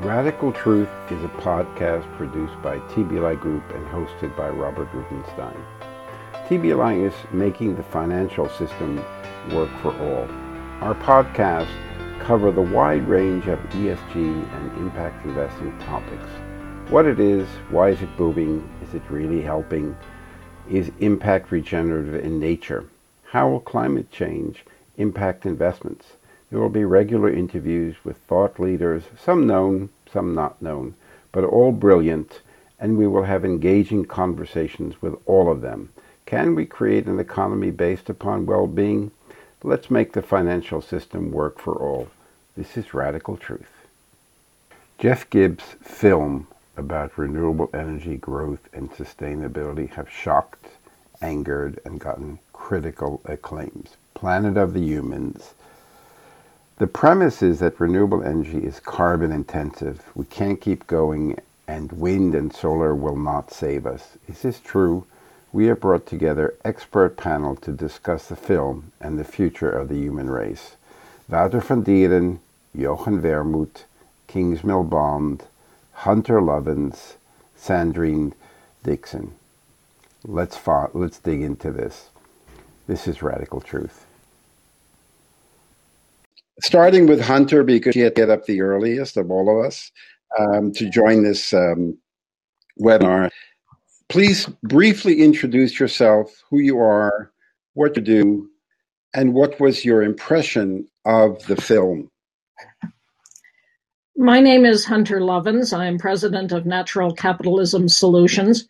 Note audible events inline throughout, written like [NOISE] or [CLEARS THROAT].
Radical Truth is a podcast produced by TBLI Group and hosted by Robert Rubinstein. TBLI is making the financial system work for all. Our podcasts cover the wide range of ESG and impact investing topics. What it is, why is it booming, is it really helping, is impact regenerative in nature, how will climate change impact investments, there will be regular interviews with thought leaders, some known, some not known, but all brilliant, and we will have engaging conversations with all of them. Can we create an economy based upon well being? Let's make the financial system work for all. This is Radical Truth. Jeff Gibbs' film about renewable energy growth and sustainability have shocked, angered, and gotten critical acclaims. Planet of the Humans the premise is that renewable energy is carbon intensive. We can't keep going, and wind and solar will not save us. Is this true? We have brought together expert panel to discuss the film and the future of the human race. Wouter van Dieren, Jochen Wermuth, Kingsmill Bond, Hunter Lovins, Sandrine Dixson. Let's, fo- let's dig into this. This is Radical Truth starting with Hunter because she had to get up the earliest of all of us um, to join this um, webinar. Please briefly introduce yourself, who you are, what you do, and what was your impression of the film. My name is Hunter Lovins. I am president of Natural Capitalism Solutions.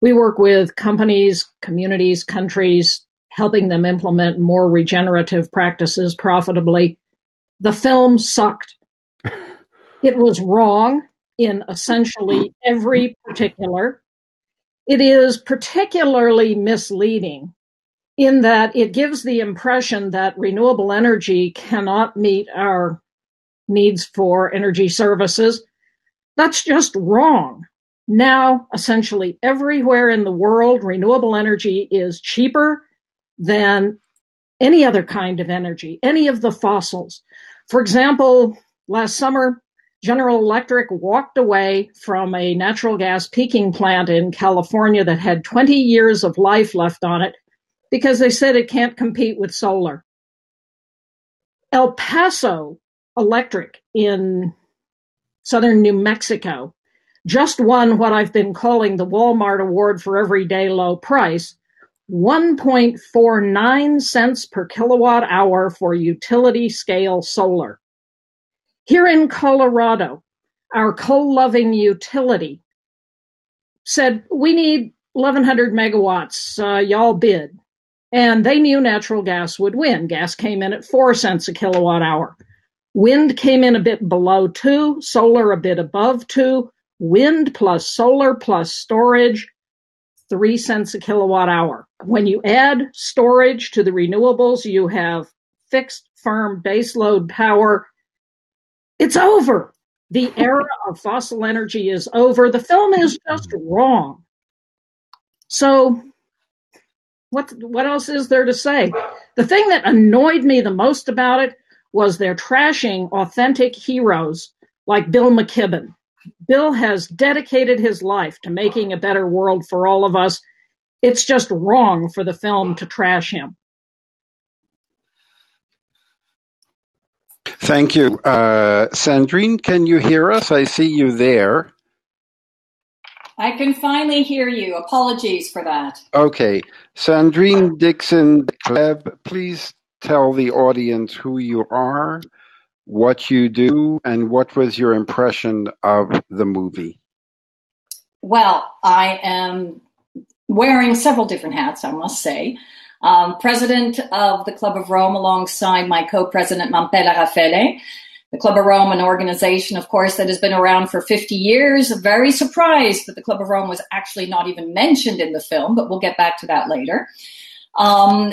We work with companies, communities, countries, helping them implement more regenerative practices profitably the film sucked. [LAUGHS] it was wrong in essentially every particular. It is particularly misleading in that it gives the impression that renewable energy cannot meet our needs for energy services. That's just wrong. Now, essentially everywhere in the world, renewable energy is cheaper than any other kind of energy, any of the fossils. For example, last summer, General Electric walked away from a natural gas peaking plant in California that had 20 years of life left on it because they said it can't compete with solar. El Paso Electric in southern New Mexico just won what I've been calling the Walmart Award for Everyday Low Price 1.49 cents per kilowatt hour for utility scale solar. Here in Colorado, our coal loving utility said, We need 1100 megawatts, uh, y'all bid. And they knew natural gas would win. Gas came in at 4 cents a kilowatt hour. Wind came in a bit below 2, solar a bit above 2. Wind plus solar plus storage three cents a kilowatt hour. When you add storage to the renewables, you have fixed firm baseload power. It's over. The era of fossil energy is over. The film is just wrong. So what what else is there to say? The thing that annoyed me the most about it was they're trashing authentic heroes like Bill McKibben. Bill has dedicated his life to making a better world for all of us. It's just wrong for the film to trash him. Thank you. Uh, Sandrine, can you hear us? I see you there. I can finally hear you. Apologies for that. Okay. Sandrine Dixon Kleb, please tell the audience who you are what you do, and what was your impression of the movie? Well, I am wearing several different hats, I must say. Um, president of the Club of Rome alongside my co-president Mamphela Ramphele. The Club of Rome, an organization, of course, that has been around for 50 years. Very surprised that the Club of Rome was actually not even mentioned in the film, but we'll get back to that later. Um,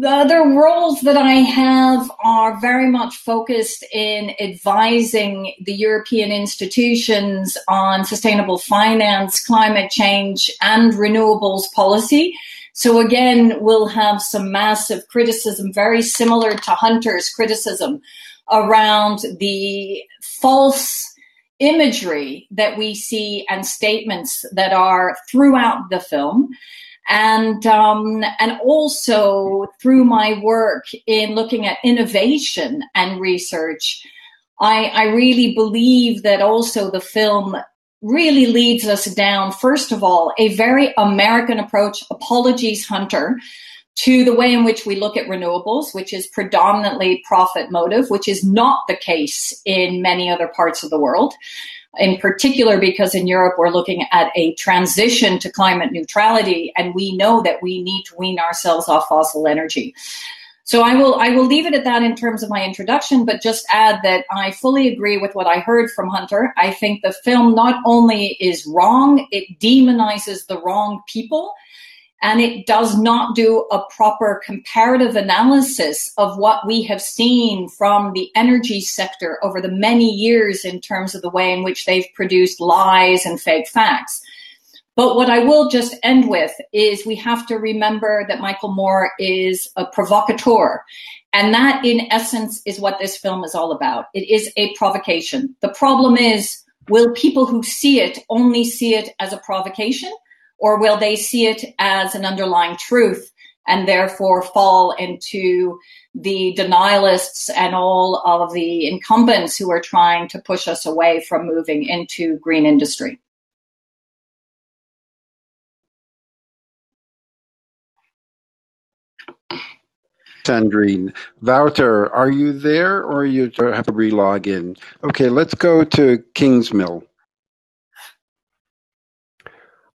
the other roles that I have are very much focused in advising the European institutions on sustainable finance, climate change, and renewables policy. So again, we'll have some massive criticism, very similar to Hunter's criticism around the false imagery that we see and statements that are throughout the film and um, and also through my work in looking at innovation and research, I, I really believe that also the film really leads us down, first of all, a very American approach. Apologies, Hunter. To the way in which we look at renewables, which is predominantly profit motive, which is not the case in many other parts of the world in particular because in Europe we're looking at a transition to climate neutrality and we know that we need to wean ourselves off fossil energy. So I will I will leave it at that in terms of my introduction, but just add that I fully agree with what I heard from Hunter. I think the film not only is wrong, it demonizes the wrong people and it does not do a proper comparative analysis of what we have seen from the energy sector over the many years in terms of the way in which they've produced lies and fake facts. But what I will just end with is we have to remember that Michael Moore is a provocateur. And that, in essence, is what this film is all about. It is a provocation. The problem is, will people who see it only see it as a provocation? Or will they see it as an underlying truth and therefore fall into the denialists and all of the incumbents who are trying to push us away from moving into green industry? Sandrine. Wouter, are you there or you have to re-log in? Okay, let's go to Kingsmill.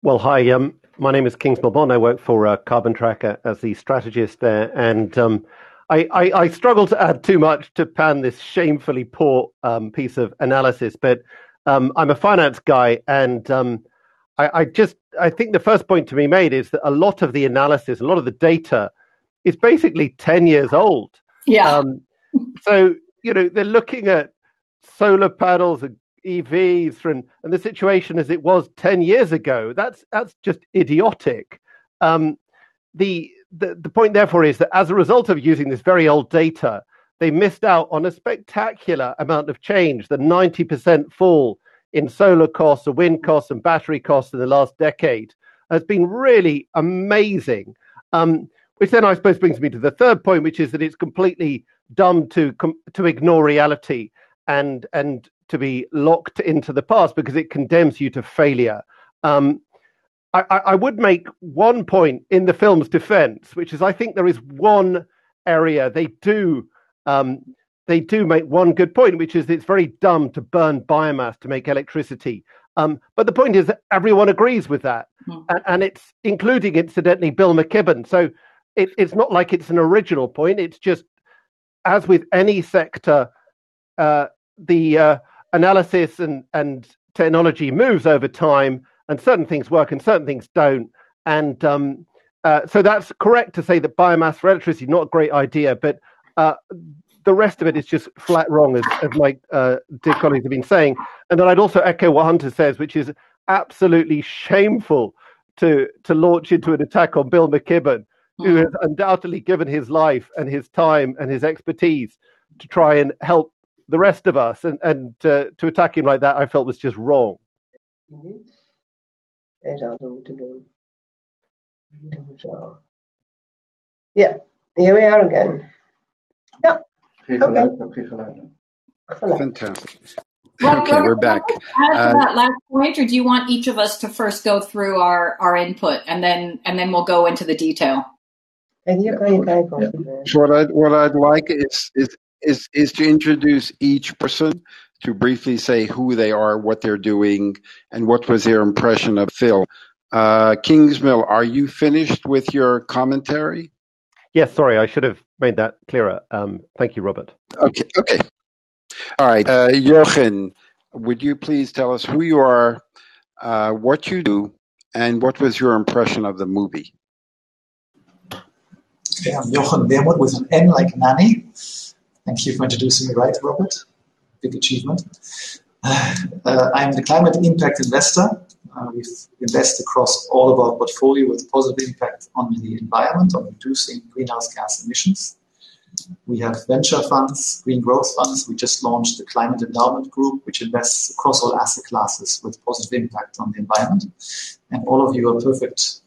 Well, hi. Um, my name is Kings Bond. I work for uh, Carbon Tracker as the strategist there, and um, I, I, I, struggle to add too much to pan this shamefully poor um, piece of analysis. But um, I'm a finance guy, and um, I, I, just I think the first point to be made is that a lot of the analysis, a lot of the data, is basically ten years old. Yeah. Um, so you know they're looking at solar panels and EVs and, and the situation as it was 10 years ago. That's that's just idiotic. Um, the, the the point therefore is that as a result of using this very old data, they missed out on a spectacular amount of change. The 90% fall in solar costs, and wind costs, and battery costs in the last decade has been really amazing. Um, which then I suppose brings me to the third point, which is that it's completely dumb to to ignore reality and and to be locked into the past because it condemns you to failure. Um, I, I, would make one point in the film's defense, which is I think there is one area they do um, they do make one good point, which is it's very dumb to burn biomass to make electricity. Um, but the point is that everyone agrees with that, mm. and, and, it's including incidentally Bill McKibben. So it, it's not like it's an original point. It's just as with any sector, uh, the uh, analysis and, and technology moves over time, and certain things work and certain things don't. And um, uh, so that's correct to say that biomass for electricity not a great idea, but uh, the rest of it is just flat wrong, as, as my uh, dear colleagues have been saying. And then I'd also echo what Hunter says, which is absolutely shameful to to launch into an attack on Bill McKibben, who hmm. has undoubtedly given his life and his time and his expertise to try and help the rest of us, and and uh, to attack him like that, I felt was just wrong. Mm-hmm. Yeah, here we are again. Yeah. Okay. Fantastic. okay, we're back. Uh, to that last point, or do you want each of us to first go through our, our input and then and then we'll go into the detail? And you go, What I'd what I'd like is is is is to introduce each person to briefly say who they are, what they're doing, and what was their impression of Phil. Uh, Kingsmill, are you finished with your commentary? Yes, sorry, I should have made that clearer. Um, thank you, Robert. Okay, okay. All right, uh, Jochen, would you please tell us who you are, uh, what you do, and what was your impression of the movie? Okay, I'm Jochen Wermuth with an N like nanny. Thank you for introducing me right, Robert. Big achievement. Uh, I'm the climate impact investor. Uh, we invest across all of our portfolio with positive impact on the environment, on reducing greenhouse gas emissions. We have venture funds, green growth funds. We just launched the Climate Endowment Group, which invests across all asset classes with positive impact on the environment. And all of you are perfect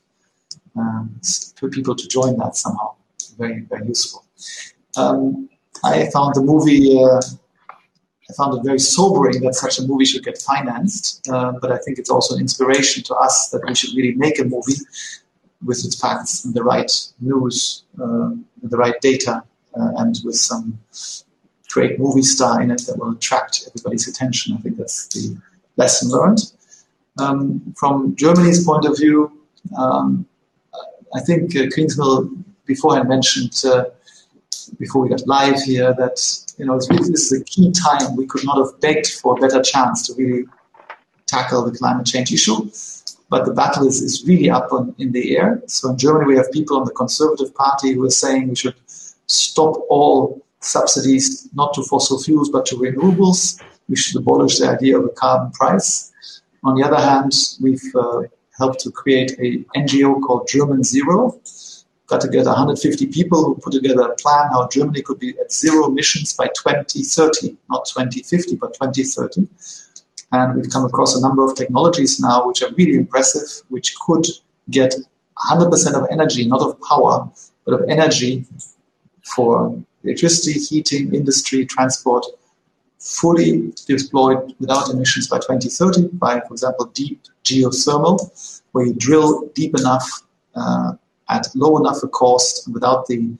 um, for people to join that somehow. Very, very useful. Um, I found the movie, uh, I found it very sobering that such a movie should get financed, uh, but I think it's also an inspiration to us that we should really make a movie with its facts and the right news, uh, the right data, uh, and with some great movie star in it that will attract everybody's attention. I think that's the lesson learned. Um, from Germany's point of view, um, I think uh, Kingsmill beforehand mentioned uh, before we got live here that you know this is a key time. We could not have begged for a better chance to really tackle the climate change issue. But the battle is, is really up on, in the air. So in Germany, we have people on the Conservative Party who are saying we should stop all subsidies not to fossil fuels but to renewables. We should abolish the idea of a carbon price. On the other hand, we've uh, helped to create a NGO called German Zero. Got together 150 people who put together a plan how Germany could be at zero emissions by 2030, not 2050, but 2030. And we've come across a number of technologies now which are really impressive, which could get 100% of energy, not of power, but of energy for electricity, heating, industry, transport, fully deployed without emissions by 2030 by, for example, deep geothermal, where you drill deep enough uh, at low enough a cost without the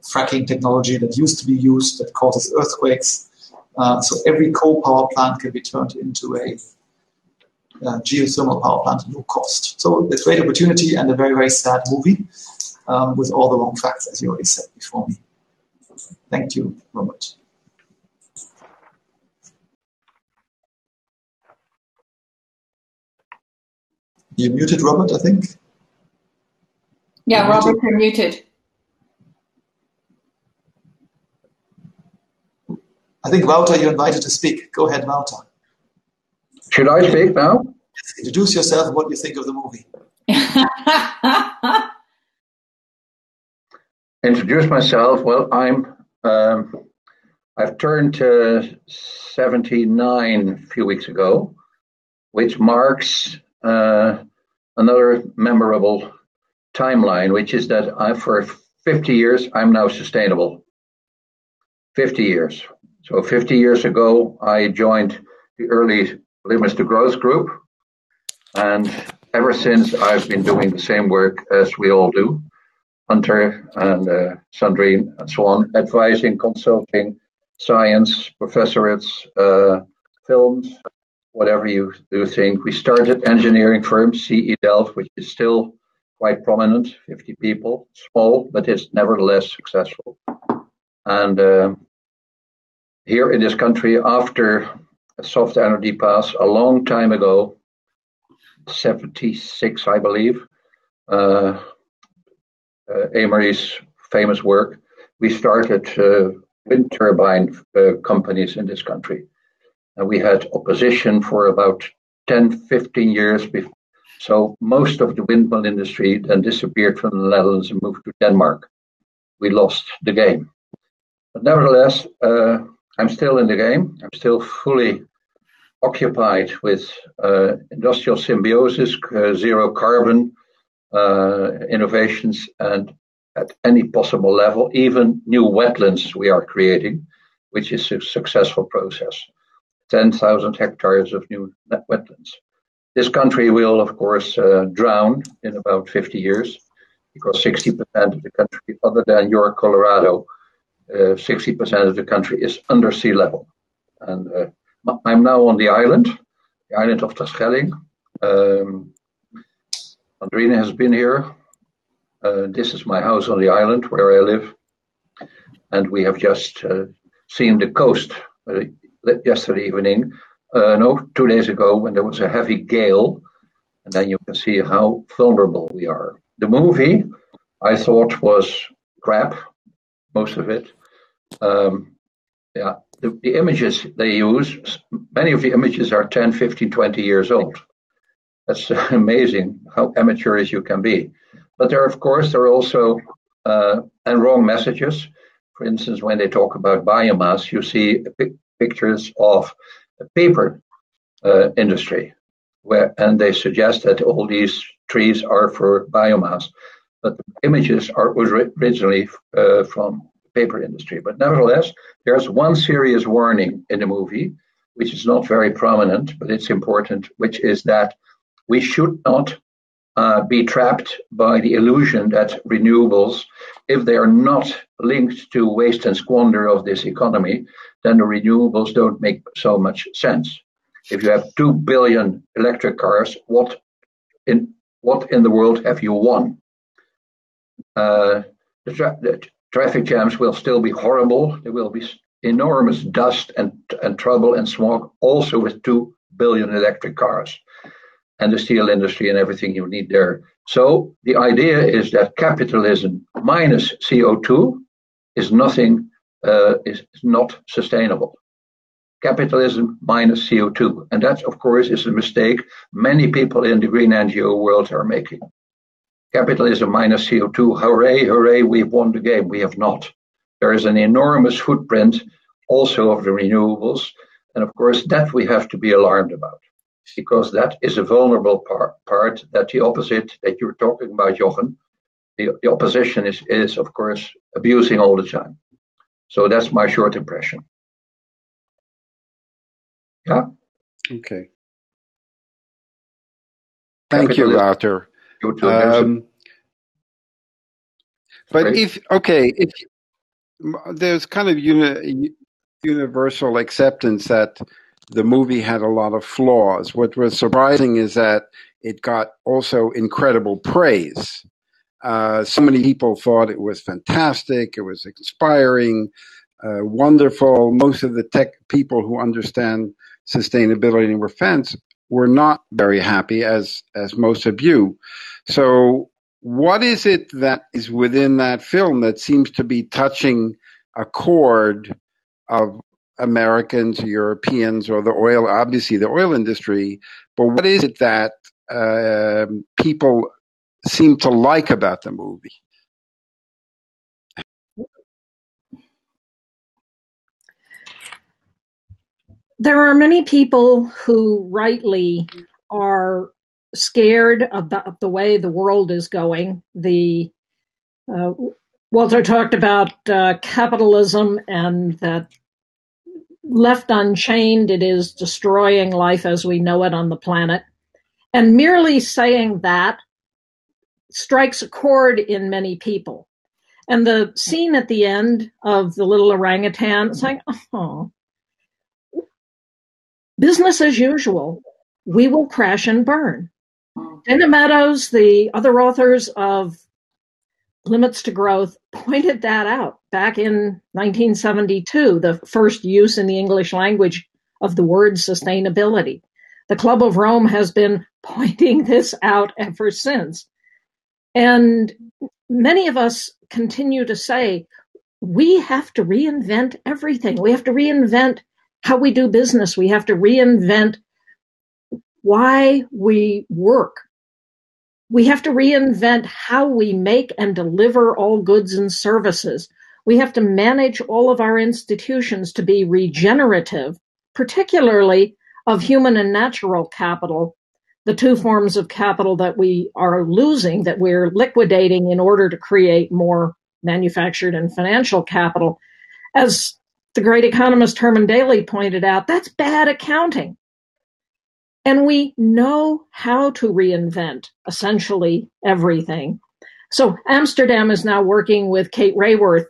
fracking technology that used to be used that causes earthquakes. Uh, so every coal power plant can be turned into a uh, geothermal power plant at no cost. So it's a great opportunity and a very, very sad movie um, with all the wrong facts, as you already said before me. Thank you, Robert. You're muted, Robert, I think. Yeah, you're Robert, you're muted. I think, Wouter, you're invited to speak. Go ahead, Wouter. Should I speak now? Introduce yourself and what you think of the movie. [LAUGHS] Introduce myself. Well, I'm um, I've turned uh, 79 a few weeks ago, which marks uh, another memorable timeline, which is that I, for 50 years, I'm now sustainable. 50 years. So 50 years ago, I joined the early Limits to Growth group. And ever since, I've been doing the same work as we all do. Hunter and uh, Sandrine and so on, advising, consulting, science, professorates, uh, films, whatever you do think. We started engineering firm CE Delft, which is still quite prominent, 50 people, small, but it's nevertheless successful. And uh, here in this country, after a Soft Energy Paths a long time ago, 76, I believe, uh, uh, famous work, we started uh, wind turbine uh, companies in this country. And we had opposition for about 10, 15 years. So most of the windmill industry then disappeared from the Netherlands and moved to Denmark. We lost the game. But nevertheless, uh, I'm still in the game. I'm still fully occupied with uh, industrial symbiosis, uh, zero carbon uh, innovations, and at any possible level, even new wetlands we are creating, which is a successful process. 10,000 hectares of new wetlands. This country will, of course, uh, drown in about 50 years because 60% of the country, other than your Colorado, uh, 60% of the country is under sea level. And uh, I'm now on the island, the island of Terschelling. Um, Andrina has been here. Uh, this is my house on the island where I live. And we have just uh, seen the coast uh, yesterday evening, uh, no, two days ago, when there was a heavy gale. And then you can see how vulnerable we are. The movie I thought was crap, most of it. Um, yeah, the, the, images they use, many of the images are 10, 15, 20 years old. That's [LAUGHS] amazing how amateurish you can be. But there, of course, there are also uh, and wrong messages. For instance, when they talk about biomass, you see pictures of paper uh, industry, where and they suggest that all these trees are for biomass, but the images are originally uh, from paper industry. But nevertheless, there's one serious warning in the movie, which is not very prominent, but it's important, which is that we should not be trapped by the illusion that renewables, if they are not linked to waste and squander of this economy, then the renewables don't make so much sense. If you have two billion electric cars, what in what in the world have you won? Uh, the, tra- the, traffic jams will still be horrible. There will be enormous dust and, and trouble and smog, also with two billion electric cars and the steel industry and everything you need there. So the idea is that capitalism minus CO2 is nothing, uh, is not sustainable. Capitalism minus CO2. And that, of course, is a mistake many people in the green NGO world are making. Capitalism minus CO2, hooray, hooray, we've won the game. We have not. There is an enormous footprint also of the renewables. And of course, that we have to be alarmed about because that is a vulnerable part, part that the opposite that you're talking about, Jochen, the, the opposition is, is, of course, abusing all the time. So that's my short impression. Yeah. Okay. Thank you, Wouter. Um, but if okay, if there's kind of uni, universal acceptance that the movie had a lot of flaws. What was surprising is that it got also incredible praise. Uh, so many people thought it was fantastic, it was inspiring, uh, wonderful. Most of the tech people who understand sustainability and defense were not very happy, as as most of you. So, what is it that is within that film that seems to be touching a chord of Americans, Europeans, or the oil, obviously the oil industry. But what is it that uh, people seem to like about the movie? There are many people who rightly are scared about the way the world is going. The uh, Wouter talked about uh, capitalism and that left unchained, it is destroying life as we know it on the planet. And merely saying that strikes a chord in many people. And the scene at the end of the little orangutan, it's like, oh, business as usual. We will crash and burn. Hmm. Dana Meadows, the other authors of Limits to Growth [LAUGHS] pointed that out back in 1972, the first use in the English language of the word sustainability. The Club of Rome has been [LAUGHS] pointing this out ever since. And many of us continue to say, we have to reinvent everything. We have to reinvent how we do business. We have to reinvent why we work. We have to reinvent how we make and deliver all goods and services. We have to manage all of our institutions to be regenerative, particularly of human and natural capital, the two forms of capital that we are losing, that we're liquidating in order to create more manufactured and financial capital. As the great economist Herman Daly pointed out, that's bad accounting. And we know how to reinvent essentially everything. So Amsterdam is now working with Kate Raworth,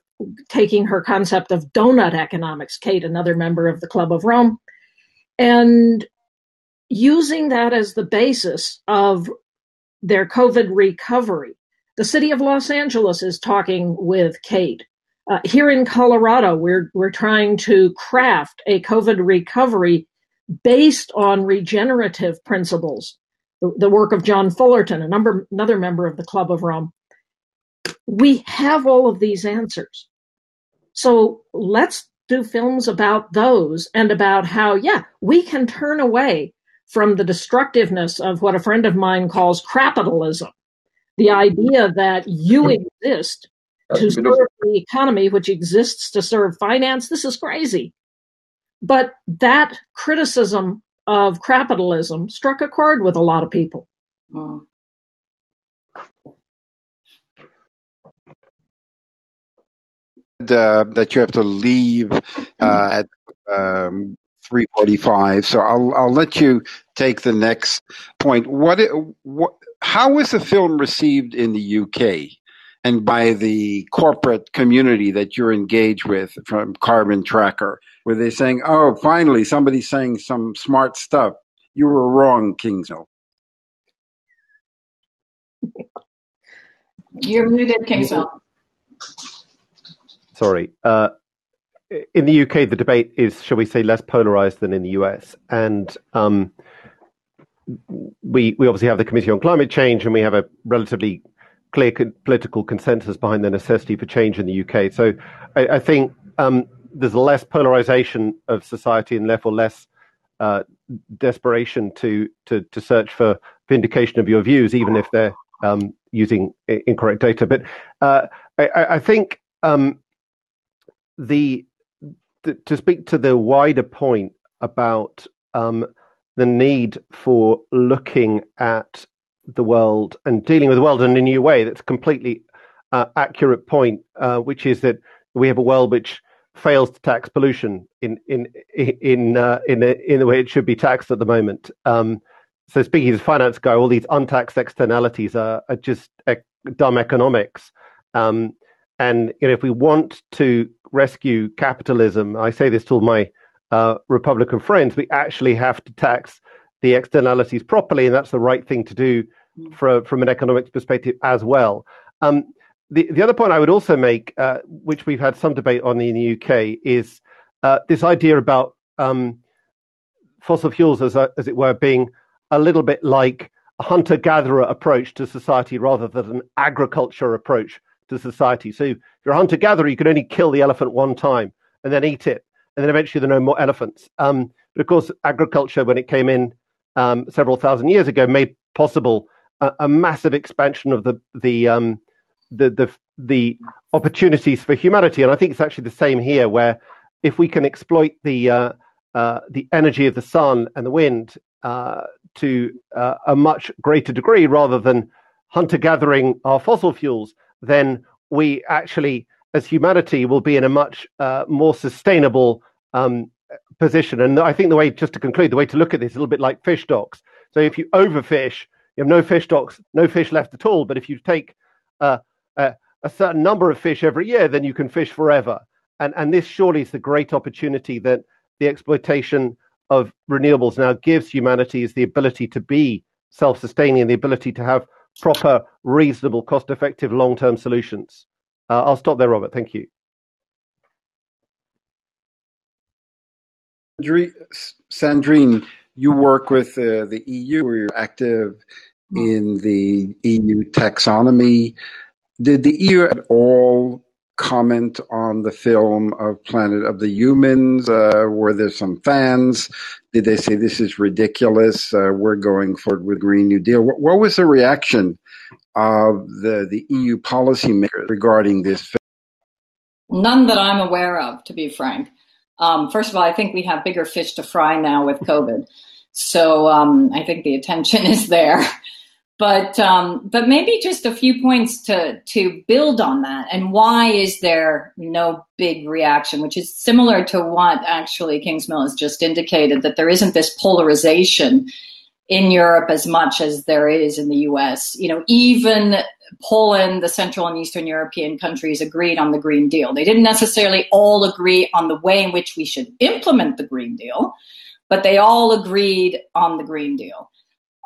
taking her concept of donut economics, Kate, another member of the Club of Rome, and using that as the basis of their COVID recovery. The city of Los Angeles is talking with Kate. Uh, here in Colorado, we're we're trying to craft a COVID recovery based on regenerative principles, the, the work of John Fullerton, a number, another member of the Club of Rome. We have all of these answers. So let's do films about those and about how, yeah, we can turn away from the destructiveness of what a friend of mine calls capitalism. The idea that you mm-hmm. exist to serve the economy, which exists to serve finance. This is crazy. But that criticism of capitalism struck a chord with a lot of people. Mm. Uh, that you have to leave uh, at um, 3:45. So I'll I'll let you take the next point. What what how was the film received in the UK and by the corporate community that you're engaged with from Carbon Tracker? Were they're saying, "Oh, finally somebody's saying some smart stuff"? You were wrong, Kingsmill. You're muted, Kingsmill. Sorry. Uh, in the UK, the debate is, shall we say, less polarized than in the US. And um, we, we obviously have the Committee on Climate Change, and we have a relatively clear co- political consensus behind the necessity for change in the UK. So I, I think um, there's less polarization of society and therefore less uh, desperation to, to, to search for vindication of your views, even if they're um, using incorrect data. But uh, I, I, think um, the to speak to the wider point about um, the need for looking at the world and dealing with the world in a new way, that's a completely uh, accurate point, uh, which is that we have a world which fails to tax pollution in in in uh, in, in the way it should be taxed at the moment. Um, so speaking as a finance guy, all these untaxed externalities are, are just dumb economics. Um, and you know, if we want to rescue capitalism, I say this to all my uh, Republican friends, we actually have to tax the externalities properly, and that's the right thing to do mm. for, from an economics perspective as well. Um, the, the other point I would also make, uh, which we've had some debate on in the UK, is uh, this idea about um, fossil fuels, as, a, as it were, being a little bit like a hunter gatherer approach to society rather than an agriculture approach to society. So if you're a hunter gatherer, you can only kill the elephant one time and then eat it, and then eventually there are no more elephants. Um, but of course, agriculture, when it came in um, several thousand years ago, made possible a, a massive expansion of the the, um, the the the opportunities for humanity. And I think it's actually the same here, where if we can exploit the uh, uh, the energy of the sun and the wind uh, to uh, a much greater degree, rather than hunter gathering our fossil fuels, then we actually, as humanity, will be in a much uh, more sustainable um, position. And I think the way, just to conclude, the way to look at this is a little bit like fish stocks. So if you overfish, you have no fish stocks, no fish left at all. But if you take uh, a, a certain number of fish every year, then you can fish forever. And and this surely is the great opportunity that the exploitation of renewables now gives humanity is the ability to be self-sustaining, the ability to have proper, reasonable, cost effective, long term solutions. Uh, I'll stop there, Robert. Thank you. Sandrine, you work with uh, the EU, you're active in the EU taxonomy. Did the EU at all comment on the film of Planet of the Humans? Uh, were there some fans? Did they say this is ridiculous? Uh, we're going forward with Green New Deal. What, what, was the reaction of the, the EU policymakers regarding this film? None that I'm aware of, to be frank. Um, first of all, I think we have bigger fish to fry now with COVID. So um, I think the attention [LAUGHS] is there. But um, but maybe just a few points to to build on that, and why is there no big reaction? Which is similar to what actually Kingsmill has just indicated that there isn't this polarization in Europe as much as there is in the U.S. You know, even Poland, the Central and Eastern European countries agreed on the Green Deal. They didn't necessarily all agree on the way in which we should implement the Green Deal, but they all agreed on the Green Deal.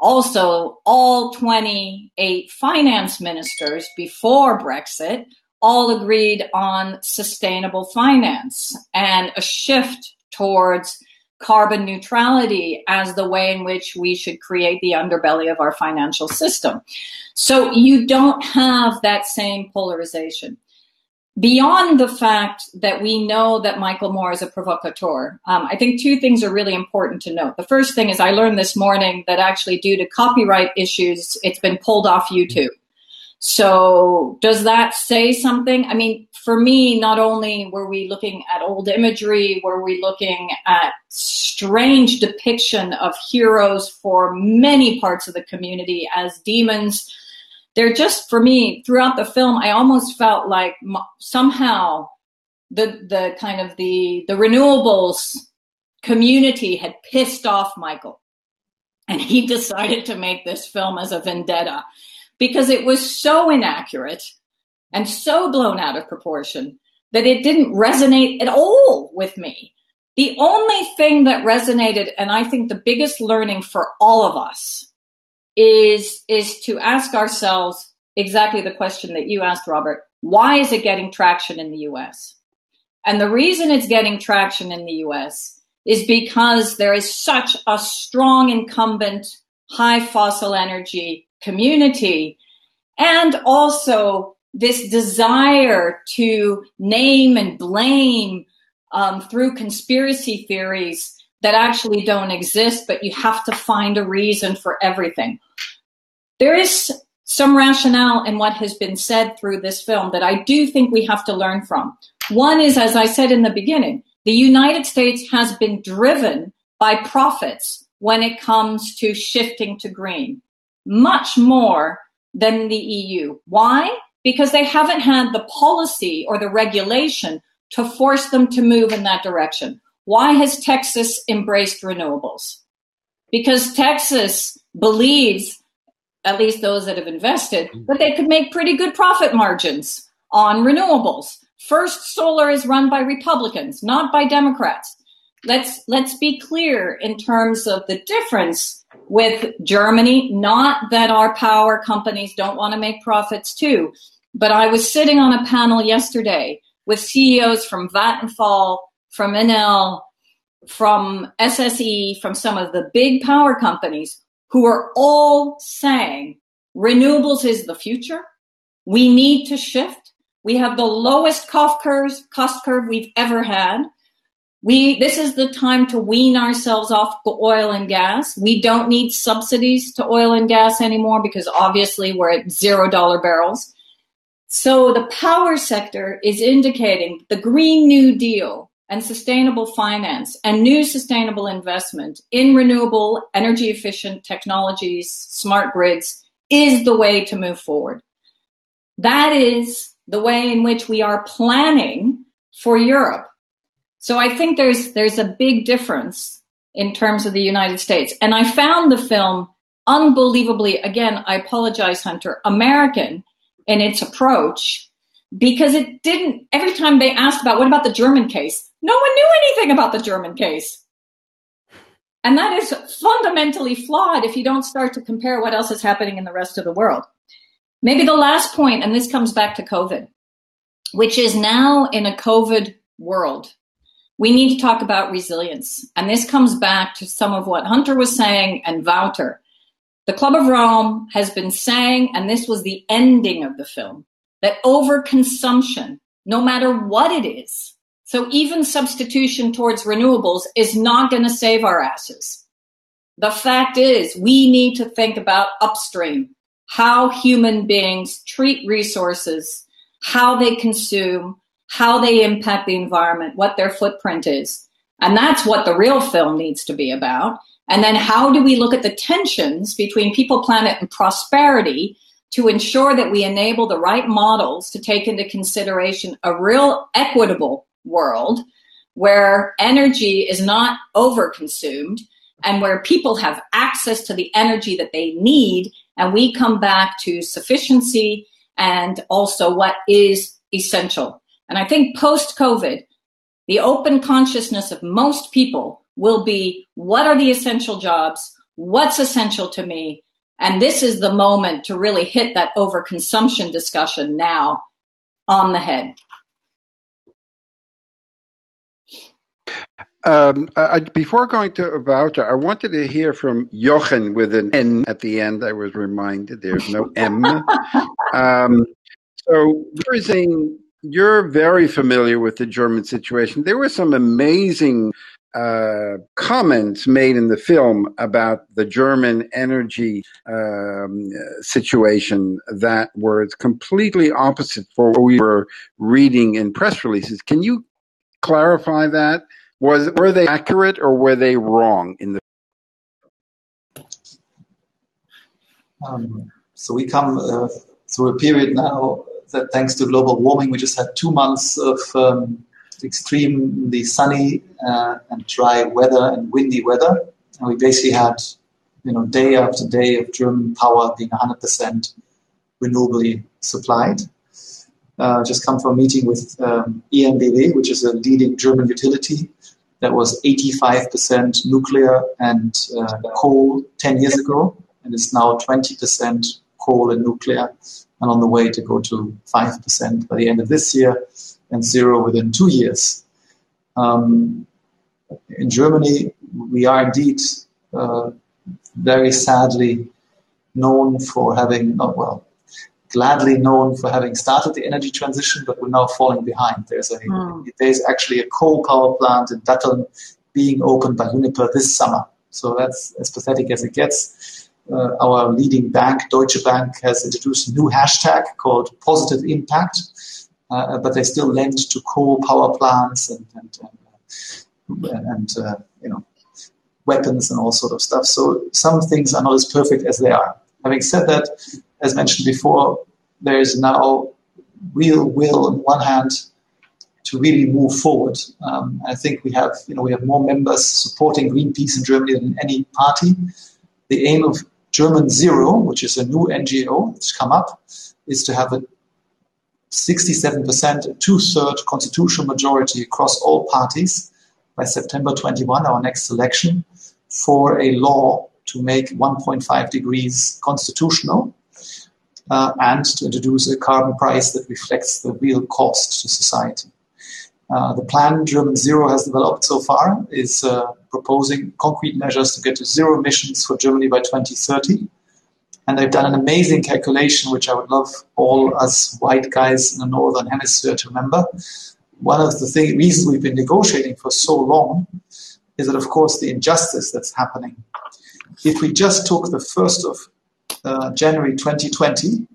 Also, all 28 finance ministers before Brexit all agreed on sustainable finance and a shift towards carbon neutrality as the way in which we should create the underbelly of our financial system. So you don't have that same polarization beyond the fact that we know that Michael Moore is a provocateur, um, I think two things are really important to note. The first thing is I learned this morning that actually, due to copyright issues, it's been pulled off YouTube. So, does that say something? I mean, for me, not only were we looking at old imagery, were we looking at strange depiction of heroes for many parts of the community as demons. They're just, for me, throughout the film, I almost felt like somehow the the kind of the the renewables community had pissed off Michael, and he [LAUGHS] decided to make this film as a vendetta because it was so inaccurate and so blown out of proportion that it didn't resonate at all with me. The only thing that resonated, and I think the biggest learning for all of us, is, is to ask ourselves exactly the question that you asked, Robert. Why is it getting traction in the US? And the reason it's getting traction in the US is because there is such a strong incumbent high fossil energy community and also this desire to name and blame um, through conspiracy theories that actually don't exist, but you have to find a reason for everything. There is some rationale in what has been said through this film that I do think we have to learn from. One is, as I said in the beginning, the United States has been driven by profits when it comes to shifting to green, much more than the EU. Why? Because they haven't had the policy or the regulation to force them to move in that direction. Why has Texas embraced renewables? Because Texas believes, at least those that have invested, that they could make pretty good profit margins on renewables. First Solar is run by Republicans, not by Democrats. Let's let's be clear in terms of the difference with Germany. Not that our power companies don't want to make profits too, but I was sitting on a panel yesterday with CEOs from Vattenfall, from Enel, from SSE, from some of the big power companies who are all saying renewables is the future. We need to shift. We have the lowest cost curve, cost curve we've ever had. We, this is the time to wean ourselves off oil and gas. We don't need subsidies to oil and gas anymore because obviously we're at zero dollar barrels. So the power sector is indicating the Green New Deal and sustainable finance and new sustainable investment in renewable energy efficient technologies, smart grids is the way to move forward. That is the way in which we are planning for Europe so I think there's there's a big difference in terms of the United States. And I found the film unbelievably, again, I apologize, Hunter, American in its approach because it didn't, every time they asked about what about the German case, no one knew anything about the German case. And that is fundamentally flawed if you don't start to compare what else is happening in the rest of the world. Maybe the last point, and this comes back to COVID, which is now in a COVID world we need to talk about resilience. And this comes back to some of what Hunter was saying and Wouter. The Club of Rome has been saying, and this was the ending of the film, that overconsumption, no matter what it is, so even substitution towards renewables is not going to save our asses. The fact is, we need to think about upstream, how human beings treat resources, how they consume, how they impact the environment, what their footprint is. And that's what the real film needs to be about. And then how do we look at the tensions between people, planet, and prosperity to ensure that we enable the right models to take into consideration a real equitable world where energy is not overconsumed and where people have access to the energy that they need. And we come back to sufficiency and also what is essential. And I think post COVID, the open consciousness of most people will be what are the essential jobs? What's essential to me? And this is the moment to really hit that overconsumption discussion now on the head. Um, I, before going to Wouter, I wanted to hear from Jochen with an N at the end. I was reminded there's no [LAUGHS] M. um, so, using you're very familiar with the German situation. There were some amazing uh, comments made in the film about the German energy um, situation that were completely opposite for what we were reading in press releases. Can you clarify that? Was were they accurate or were they wrong in the? Um, so we come uh, through a period now that, thanks to global warming, we just had two months of um, extremely sunny uh, and dry weather and windy weather, and we basically had, you know, day after day of German power being 100% renewably supplied. Uh, just come from a meeting with um, EnBW, which is a leading German utility that was 85% nuclear and uh, coal 10 years ago, and is now 20% coal and nuclear, and on the way to go to 5% by the end of this year and zero within two years. Um, in Germany, we are indeed uh, very sadly known for having, not well, gladly known for having started the energy transition, but we're now falling behind. There's a mm. there's actually a coal power plant in Datteln being opened by Uniper this summer. So that's as pathetic as it gets. Uh, our leading bank, Deutsche Bank, has introduced a new hashtag called Positive Impact, uh, but they still lend to coal power plants and and, and, and uh, you know weapons and all sort of stuff. So some things are not as perfect as they are. Having said that, as mentioned before, there is now real will on one hand to really move forward. Um, I think we have, you know, we have more members supporting Greenpeace in Germany than any party. The aim of German Zero, which is a new NGO that's come up, is to have a 67%, two-third constitutional majority across all parties by September 21, our next election, for a law to make 1.5 degrees constitutional uh, and to introduce a carbon price that reflects the real cost to society. Uh, the plan German Zero has developed so far is uh, proposing concrete measures to get to zero emissions for Germany by 2030. And they've done an amazing calculation, which I would love all us white guys in the northern hemisphere to remember. One of the thing, reasons we've been negotiating for so long is that, of course, the injustice that's happening. If we just took the first of uh, January 2020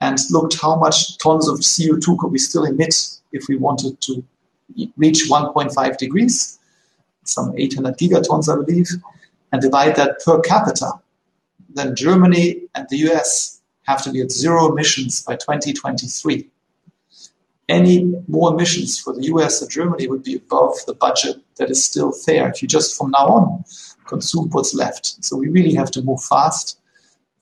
and looked how much tons of CO2 could we still emit if we wanted to reach 1.5 degrees, some 800 gigatons, I believe, and divide that per capita, then Germany and the US have to be at zero emissions by 2023. Any more emissions for the US or Germany would be above the budget that is still there if you just from now on consume what's left. So we really have to move fast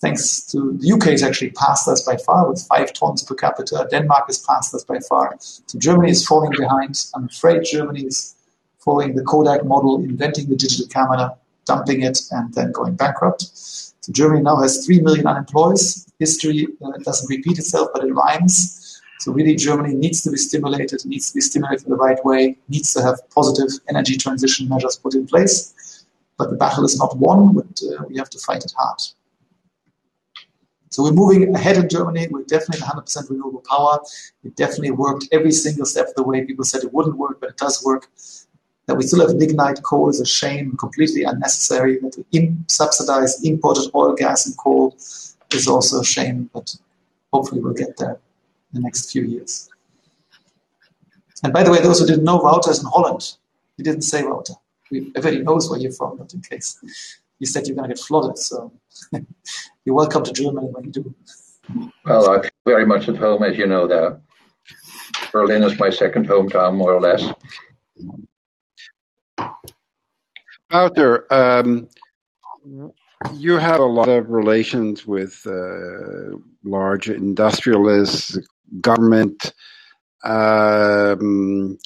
thanks to the UK has actually passed us by far with five tons per capita. Denmark has passed us by far. So Germany is falling behind. I'm afraid Germany is following the Kodak model, inventing the digital camera, dumping it, and then going bankrupt. So Germany now has three million unemployed. History uh, doesn't repeat itself, but it rhymes. So really, Germany needs to be stimulated, needs to be stimulated in the right way, needs to have positive energy transition measures put in place. But the battle is not won, but uh, we have to fight it hard. So we're moving ahead in Germany. We're definitely 100% renewable power. It definitely worked every single step of the way. People said it wouldn't work, but it does work. That we still have lignite coal is a shame, completely unnecessary. That we in, subsidize imported oil, gas, and coal is also a shame, but hopefully we'll get there in the next few years. And by the way, those who didn't know, Wouter is in Holland. He didn't say Wouter. Everybody knows where you're from, but in case you said you're going to get flooded. So [LAUGHS] you're welcome to Germany when you do. Well, I'm very much at home, as you know, there. Berlin is my second hometown, more or less. Wouter, um, you have a lot of relations with uh, large industrialists, government. Um,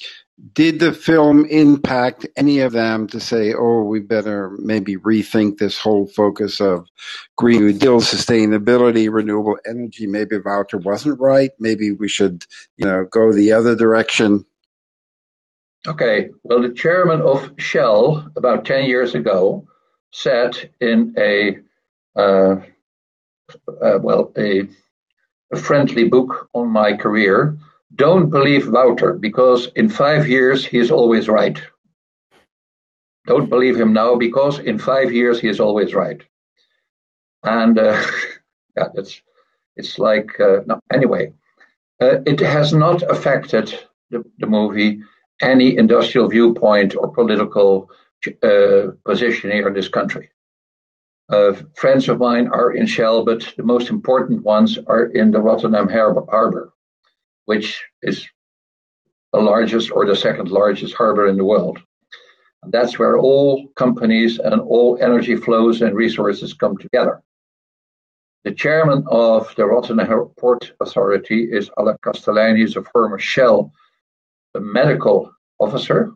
did the film impact any of them to say, oh, we better maybe rethink this whole focus of Green New Deal, sustainability, renewable energy? Maybe Wouter wasn't right. Maybe we should, you know, go the other direction. Okay. Well, the chairman of Shell about 10 years ago said in a, uh, uh, well, a, a friendly book on my career don't believe Wouter because in five years he is always right. don't believe him now because in five years he is always right. And uh, [LAUGHS] yeah, it's it's like uh, no, anyway. Uh, it has not affected the, the movie any industrial viewpoint or political uh, position here in this country. Uh, friends of mine are in Shell, but the most important ones are in the Rotterdam harbor, which is the largest or the second largest harbor in the world. And that's where all companies and all energy flows and resources come together. The chairman of the Rotterdam Port Authority is Allard Castelein. He's a former Shell a medical officer,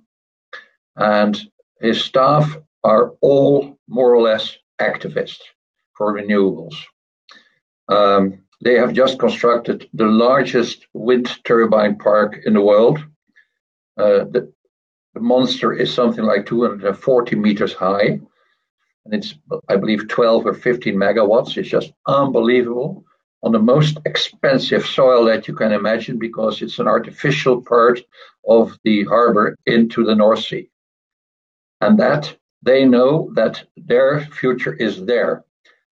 and his staff are all more or less activists for renewables. Um, they have just constructed the largest wind turbine park in the world. Uh, the, the monster is something like 240 meters high, and it's, I believe, 12 or 15 megawatts. It's just unbelievable on the most expensive soil that you can imagine because it's an artificial part of the harbor into the North Sea. And that they know that their future is there.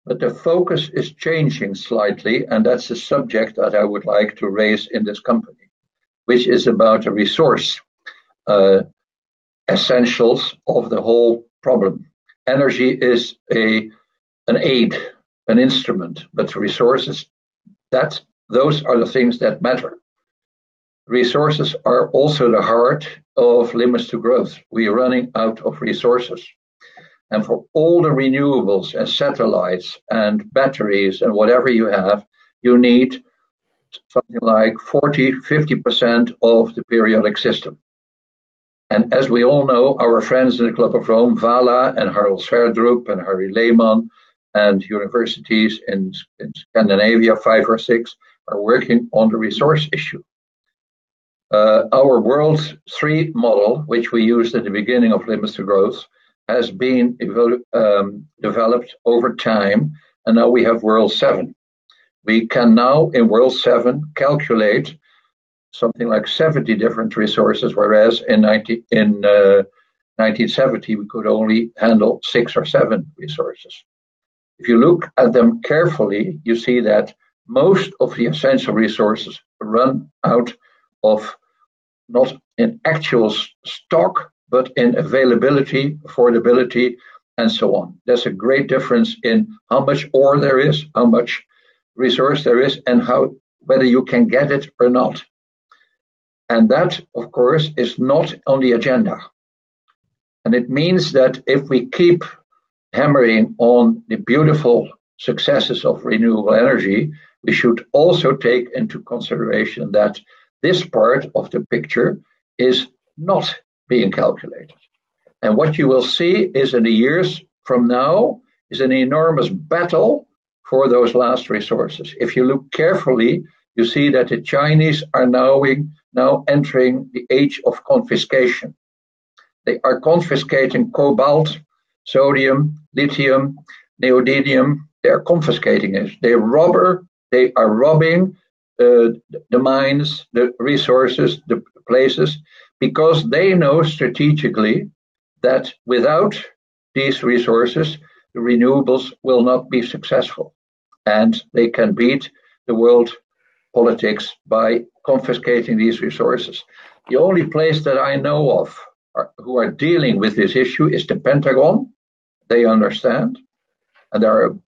But the focus is changing slightly, and that's a subject that I would like to raise in this company, which is about the resource uh, essentials of the whole problem. Energy is a an aid, an instrument, but resources that those are the things that matter. Resources are also the heart of limits to growth. We are running out of resources. And for all the renewables and satellites and batteries and whatever you have, you need something like 40, 50% of the periodic system. And as we all know, our friends in the Club of Rome, Vala and Harald Sverdrup and Harry Lehmann and universities in, in Scandinavia, five or six, are working on the resource issue. Uh, our World 3 model, which we used at the beginning of Limits to Growth, has been um, developed over time, and now we have World 7. We can now, in World 7, calculate something like 70 different resources, whereas in, 90, in uh, 1970 we could only handle six or seven resources. If you look at them carefully, you see that most of the essential resources run out of not in actual stock, but in availability, affordability, and so on. There's a great difference in how much ore there is, how much resource there is, and how whether you can get it or not. And that, of course, is not on the agenda. And it means that if we keep hammering on the beautiful successes of renewable energy, we should also take into consideration that this part of the picture is not being calculated. And what you will see is in the years from now is an enormous battle for those last resources. If you look carefully, you see that the Chinese are now, now entering the age of confiscation. They are confiscating cobalt, sodium, lithium, neodymium. They are confiscating it. They robber. They are robbing uh, the mines, the resources, the places, because they know strategically that without these resources, the renewables will not be successful, and they can beat the world politics by confiscating these resources. The only place that I know of are, who are dealing with this issue is the Pentagon, they understand. And there are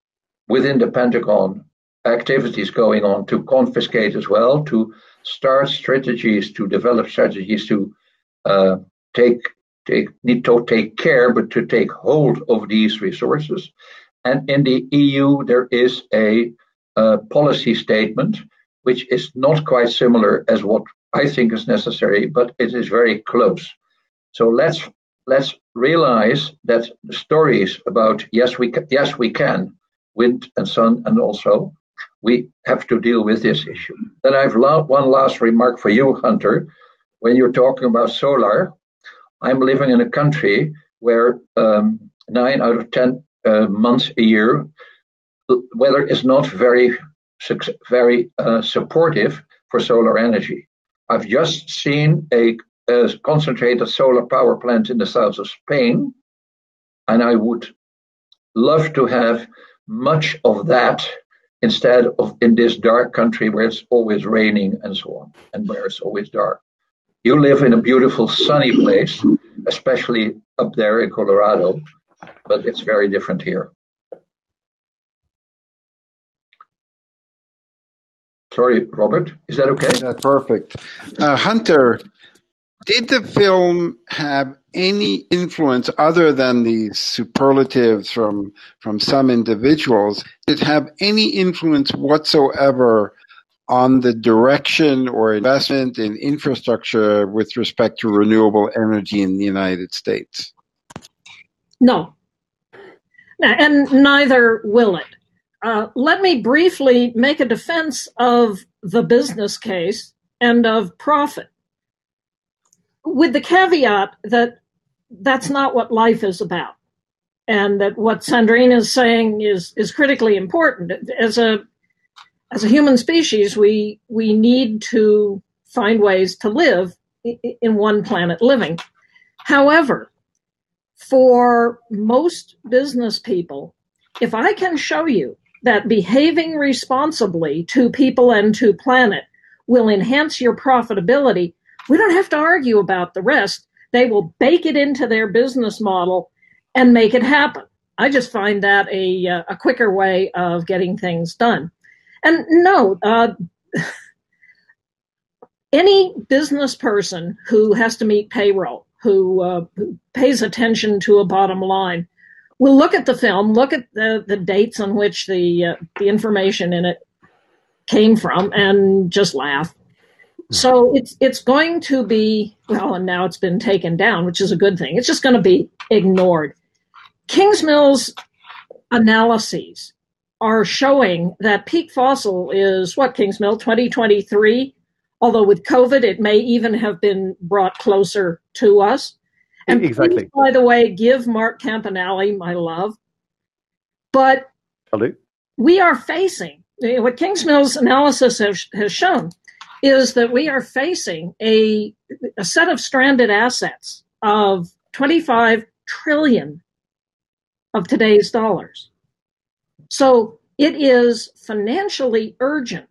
within the Pentagon activities going on to confiscate as well, to start strategies, to develop strategies to uh, take take need to take care, but to take hold of these resources. And in the EU, there is a, a policy statement which is not quite similar as what I think is necessary, but it is very close. So let's let's realize that stories about yes we can, yes we can wind and sun and also we have to deal with this issue. Then I've la- one last remark for you, Hunter. When you're talking about solar, I'm living in a country where um, nine out of ten uh, months a year, weather is not very very uh, supportive for solar energy. I've just seen a a concentrated solar power plant in the south of Spain, And I would love to have much of that instead of in this dark country where it's always raining and so on, and where it's always dark. You live in a beautiful sunny place, especially up there in Colorado, but it's very different here. Sorry, Robert, is that okay? That's perfect. Uh, Hunter, did the film have any influence other than the superlatives from from some individuals? Did it have any influence whatsoever on the direction or investment in infrastructure with respect to renewable energy in the United States? No. And neither will it. Uh, let me briefly make a defense of the business case and of profit with the caveat that that's not what life is about and that what Sandrine is saying is is critically important as a as a human species we we need to find ways to live in one planet living however for most business people if i can show you that behaving responsibly to people and to planet will enhance your profitability we don't have to argue about the rest. They will bake it into their business model and make it happen. I just find that a, uh, a quicker way of getting things done. And no, uh, [LAUGHS] any business person who has to meet payroll, who, uh, pays attention to a bottom line, will look at the film, look at the, the dates on which the uh, the information in it came from, and just laugh. So it's it's going to be well, and now it's been taken down, which is a good thing. It's just going to be ignored. Kingsmill's analyses are showing that peak fossil is what Kingsmill 2023. Although with COVID, it may even have been brought closer to us. And exactly. Please, by the way, give Mark Campanale my love. But we are facing what Kingsmill's analysis has, has shown is that we are facing a, a set of stranded assets of 25 trillion of today's dollars. So it is financially urgent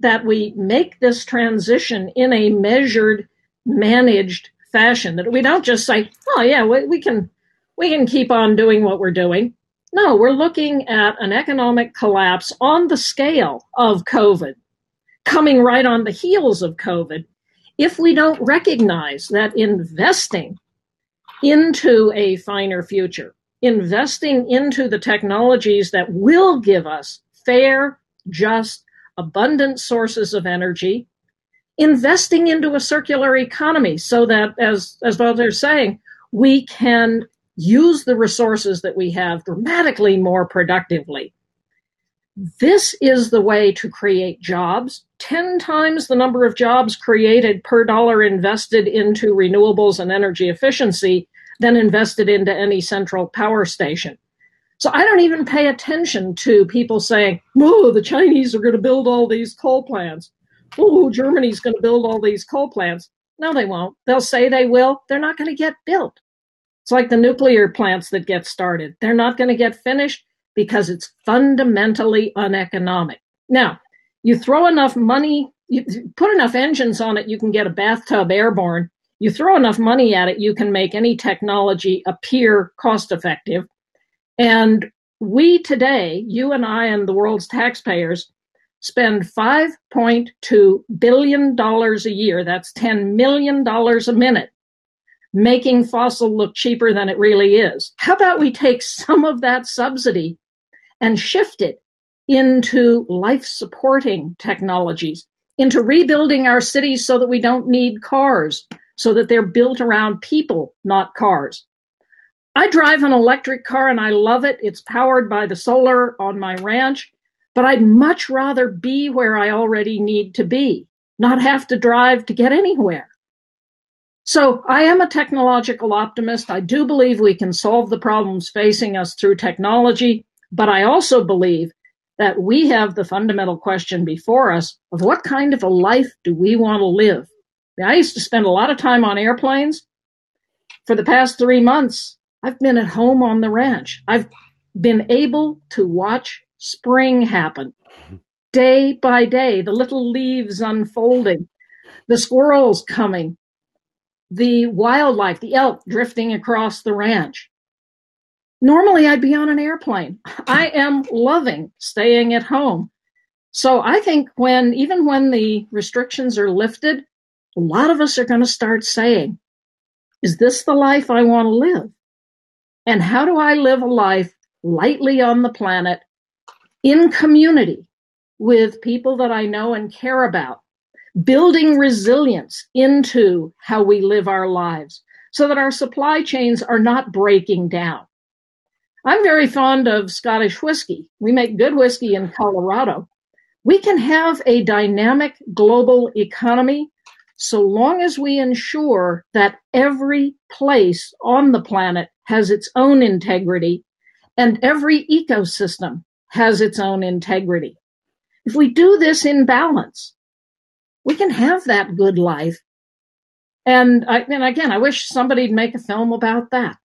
that we make this transition in a measured, managed fashion. That we don't just say, "Oh yeah, we, we can we can keep on doing what we're doing." No, we're looking at an economic collapse on the scale of COVID coming right on the heels of COVID, if we don't recognize that investing into a finer future, investing into the technologies that will give us fair, just, abundant sources of energy, investing into a circular economy so that, as, as others saying, we can use the resources that we have dramatically more productively. This is the way to create jobs, 10 times the number of jobs created per dollar invested into renewables and energy efficiency than invested into any central power station. So I don't even pay attention to people saying, oh, the Chinese are going to build all these coal plants. Oh, Germany's going to build all these coal plants. No, they won't. They'll say they will. They're not going to get built. It's like the nuclear plants that get started. They're not going to get finished because it's fundamentally uneconomic. Now, you throw enough money, you put enough engines on it, you can get a bathtub airborne. You throw enough money at it, you can make any technology appear cost effective. And we today, you and I and the world's taxpayers, spend $5.2 billion a year, that's $10 million a minute, making fossil look cheaper than it really is. How about we take some of that subsidy and shift it into life supporting technologies, into rebuilding our cities so that we don't need cars, so that they're built around people, not cars. I drive an electric car and I love it. It's powered by the solar on my ranch, but I'd much rather be where I already need to be, not have to drive to get anywhere. So I am a technological optimist. I do believe we can solve the problems facing us through technology. But I also believe that we have the fundamental question before us of what kind of a life do we want to live? I used to spend a lot of time on airplanes. For the past three months, I've been at home on the ranch. I've been able to watch spring happen day by day, the little leaves unfolding, the squirrels coming, the wildlife, the elk drifting across the ranch. Normally, I'd be on an airplane. I am loving staying at home. So I think when, even when the restrictions are lifted, a lot of us are going to start saying, is this the life I want to live? And how do I live a life lightly on the planet in community with people that I know and care about, building resilience into how we live our lives so that our supply chains are not breaking down. I'm very fond of Scottish whiskey. We make good whiskey in Colorado. We can have a dynamic global economy so long as we ensure that every place on the planet has its own integrity and every ecosystem has its own integrity. If we do this in balance, we can have that good life. And, I, and again, I wish somebody'd make a film about that.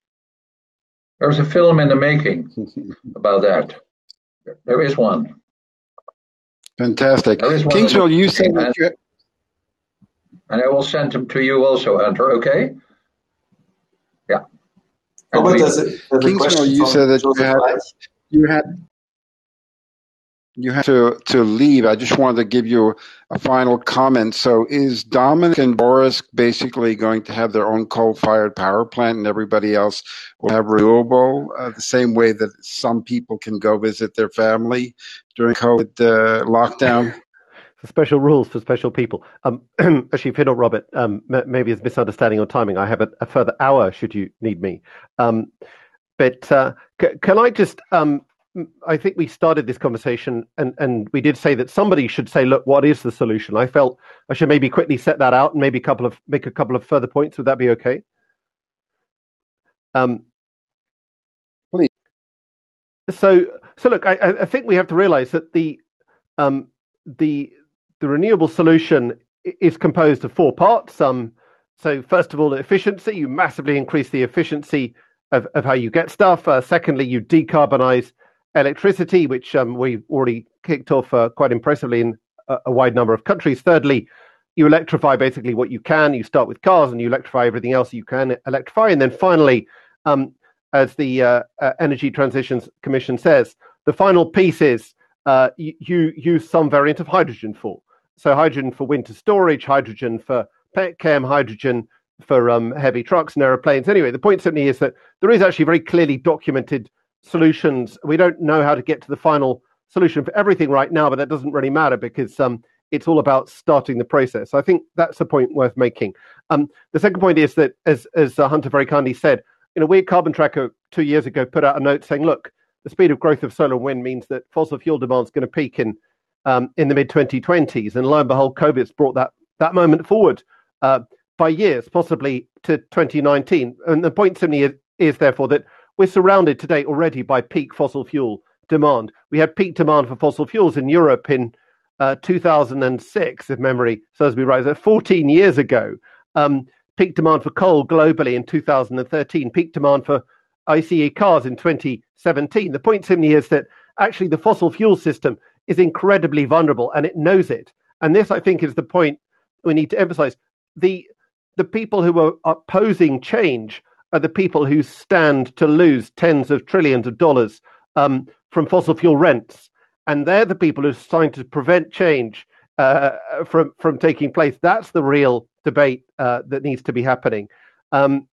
There's a film in the making [LAUGHS] about that. There is one. Fantastic. There is one Kingsmill, you said that and, you, and I will send them to you also, Hunter. Okay? Yeah. And Robert, we- there's a, there's a you from said that you had Wright. you had you had to to leave. I just wanted to give you a final comment. So, is Dominic and Boris basically going to have their own coal-fired power plant, and everybody else will have renewable, uh, the same way that some people can go visit their family during COVID uh, lockdown? Special rules for special people. Um, [CLEARS THROAT] actually, if you're not Robert, um, maybe it's misunderstanding on timing. I have a, a further hour should you need me. Um, but uh, c- can I just? Um, I think we started this conversation, and, and we did say that somebody should say, "Look, what is the solution?" I felt I should maybe quickly set that out and maybe a couple of make a couple of further points. Would that be okay? Um, Please. So, so look, I, I I think we have to realize that the um, the the renewable solution is composed of four parts. Um, so first of all, efficiency. You massively increase the efficiency of, of how you get stuff. Uh, secondly, you decarbonize electricity, which um, we've already kicked off uh, quite impressively in a, a wide number of countries. Thirdly, you electrify basically what you can. You start with cars and you electrify everything else you can electrify. And then finally, um, as the uh, uh, Energy Transitions Commission says, the final piece is uh, you use some variant of hydrogen for. So hydrogen for winter storage, hydrogen for pet petchem, hydrogen for um, heavy trucks and aeroplanes. Anyway, the point certainly is that there is actually very clearly documented solutions. We don't know how to get to the final solution for everything right now, but that doesn't really matter because um, it's all about starting the process. I think that's a point worth making. Um, the second point is that, as as uh, Hunter very kindly said, you know, we Carbon Tracker two years ago put out a note saying, look, the speed of growth of solar and wind means that fossil fuel demand is going to peak in um, in the mid 2020s, and lo and behold, COVID's brought that that moment forward uh, by years, possibly to 2019. And the point simply is, is therefore that we're surrounded today already by peak fossil fuel demand. We had peak demand for fossil fuels in Europe in uh, 2006, if memory serves me right, so 14 years ago. Um, peak demand for coal globally in 2013, peak demand for ICE cars in 2017. The point simply is that actually the fossil fuel system is incredibly vulnerable and it knows it. And this, I think, is the point we need to emphasize. The, the people who are opposing change are the people who stand to lose tens of trillions of dollars um, from fossil fuel rents. And they're the people who are trying to prevent change uh, from, from taking place. That's the real debate uh, that needs to be happening. Um,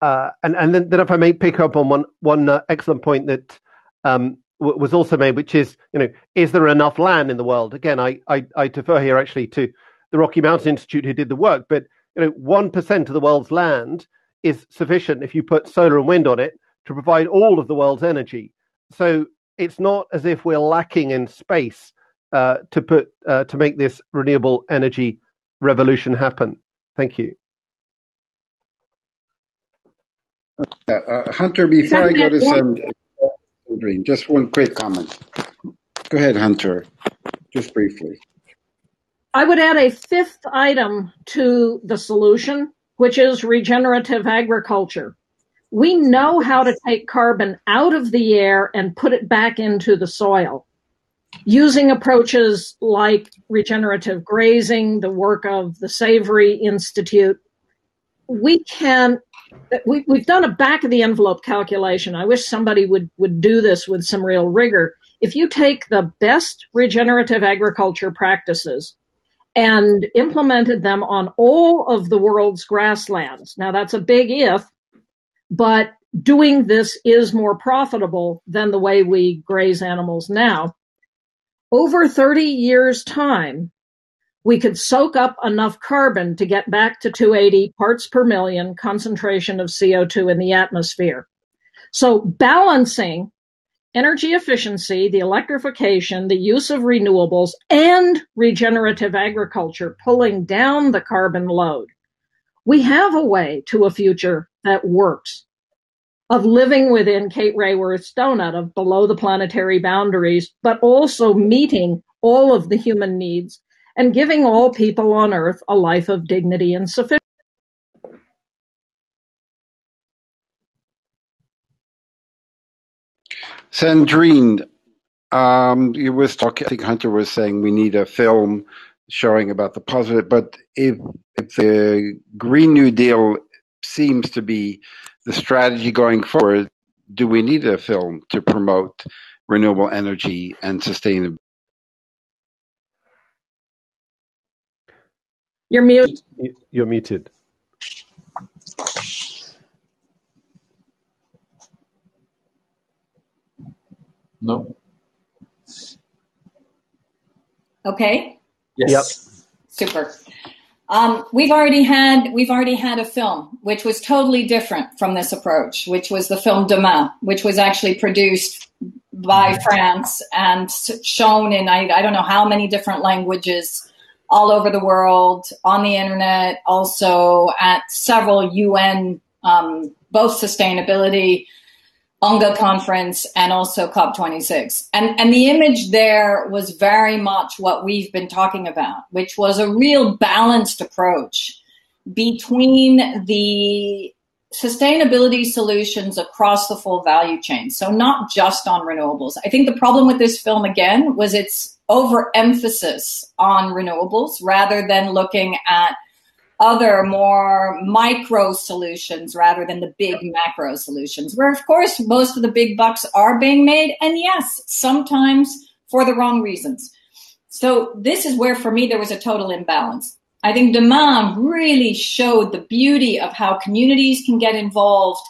uh, and and then, then, if I may pick up on one one uh, excellent point that um, w- was also made, which is, you know, is there enough land in the world? Again, I, I, I defer here actually to the Rocky Mountain Institute who did the work, but you know, one percent of the world's land is sufficient if you put solar and wind on it to provide all of the world's energy. So it's not as if we're lacking in space uh, to put uh, to make this renewable energy revolution happen. Thank you. Uh, uh, Hunter, before I go to some, Sandrine, just one quick comment. Go ahead, Hunter, just briefly. I would add a fifth item to the solution, which is regenerative agriculture. We know how to take carbon out of the air and put it back into the soil using approaches like regenerative grazing, the work of the Savory Institute. We can Uh, we, have done a back of the envelope calculation. I wish somebody would, would do this with some real rigor. If you take the best regenerative agriculture practices and implemented them on all of the world's grasslands, now that's a big if, but doing this is more profitable than the way we graze animals now. Over 30 years' time, we could soak up enough carbon to get back to 280 parts per million concentration of CO2 in the atmosphere. So balancing energy efficiency, the electrification, the use of renewables, and regenerative agriculture pulling down the carbon load. We have a way to a future that works of living within Kate Raworth's donut of below the planetary boundaries, but also meeting all of the human needs and giving all people on earth a life of dignity and sufficiency. Sandrine, um, you was talking. I think Hunter was saying we need a film showing about the positive. But if, if the Green New Deal seems to be the strategy going forward, do we need a film to promote renewable energy and sustainability? You're muted. You're muted. No. Okay. Yes. Yep. Super. Um, we've already had we've already had a film which was totally different from this approach, which was the film Demain, which was actually produced by France and shown in I, I don't know how many different languages all over the world, on the internet, also at several UN, um, both sustainability, UNGA conference, and also COP26. And, and the image there was very much what we've been talking about, which was a real balanced approach between the sustainability solutions across the full value chain. So not just on renewables. I think the problem with this film again was its overemphasis on renewables rather than looking at other more micro solutions rather than the big macro solutions, where of course most of the big bucks are being made. And yes, sometimes for the wrong reasons. So this is where for me there was a total imbalance. I think Demain really showed the beauty of how communities can get involved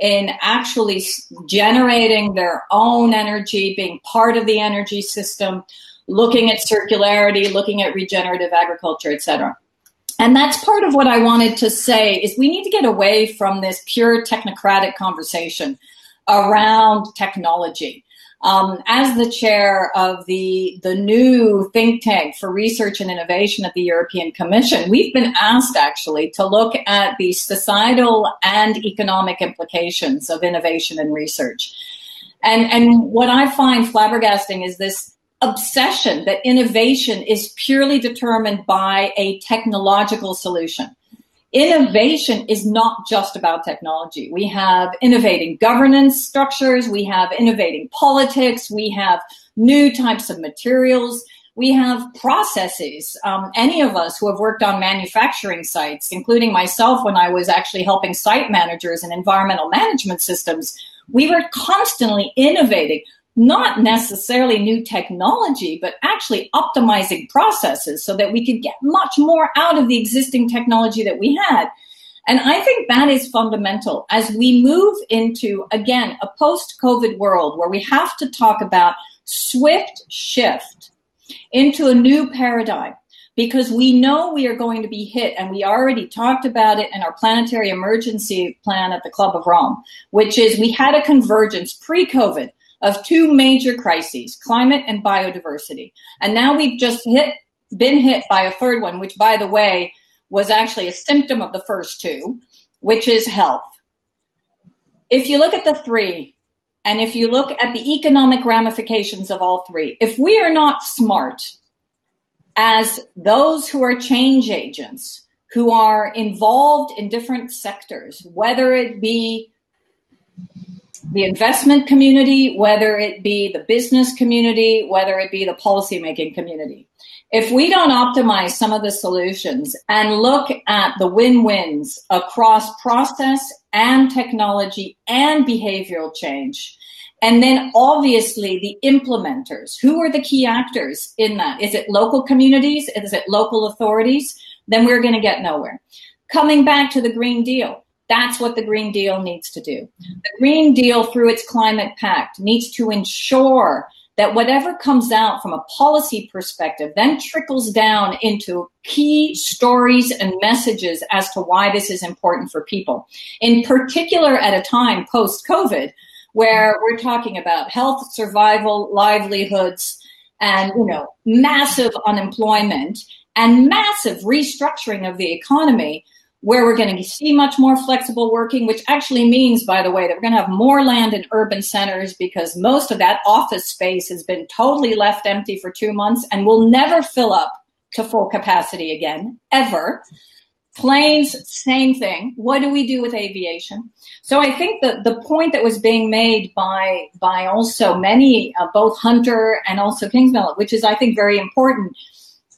in actually generating their own energy, being part of the energy system, looking at circularity, looking at regenerative agriculture, etc. And that's part of what I wanted to say is we need to get away from this pure technocratic conversation around technology. Um, as the chair of the, the new think tank for research and innovation at the European Commission, we've been asked actually to look at the societal and economic implications of innovation and research. And, and what I find flabbergasting is this obsession that innovation is purely determined by a technological solution. Innovation is not just about technology. We have innovating governance structures, we have innovating politics, we have new types of materials, we have processes. Um, any of us who have worked on manufacturing sites, including myself when I was actually helping site managers and environmental management systems, we were constantly innovating not necessarily new technology, but actually optimizing processes so that we could get much more out of the existing technology that we had. And I think that is fundamental as we move into, again, a post COVID world where we have to talk about swift shift into a new paradigm because we know we are going to be hit and we already talked about it in our planetary emergency plan at the Club of Rome, which is we had a convergence pre COVID of two major crises, climate and biodiversity. And now we've just hit, been hit by a third one, which by the way, was actually a symptom of the first two, which is health. If you look at the three, and if you look at the economic ramifications of all three, if we are not smart as those who are change agents, who are involved in different sectors, whether it be the investment community, whether it be the business community, whether it be the policymaking community. If we don't optimize some of the solutions and look at the win wins across process and technology and behavioral change, and then obviously the implementers, who are the key actors in that? Is it local communities? Is it local authorities? Then we're going to get nowhere. Coming back to the Green Deal, that's what the Green Deal needs to do. The Green Deal, through its climate pact, needs to ensure that whatever comes out from a policy perspective then trickles down into key stories and messages as to why this is important for people. In particular, at a time post COVID, where we're talking about health, survival, livelihoods, and you know, massive unemployment and massive restructuring of the economy where we're going to see much more flexible working, which actually means, by the way, that we're going to have more land in urban centers because most of that office space has been totally left empty for two months and will never fill up to full capacity again, ever. Planes, same thing. What do we do with aviation? So I think that the point that was being made by by also many, uh, both Hunter and also Kingsmill, which is I think very important,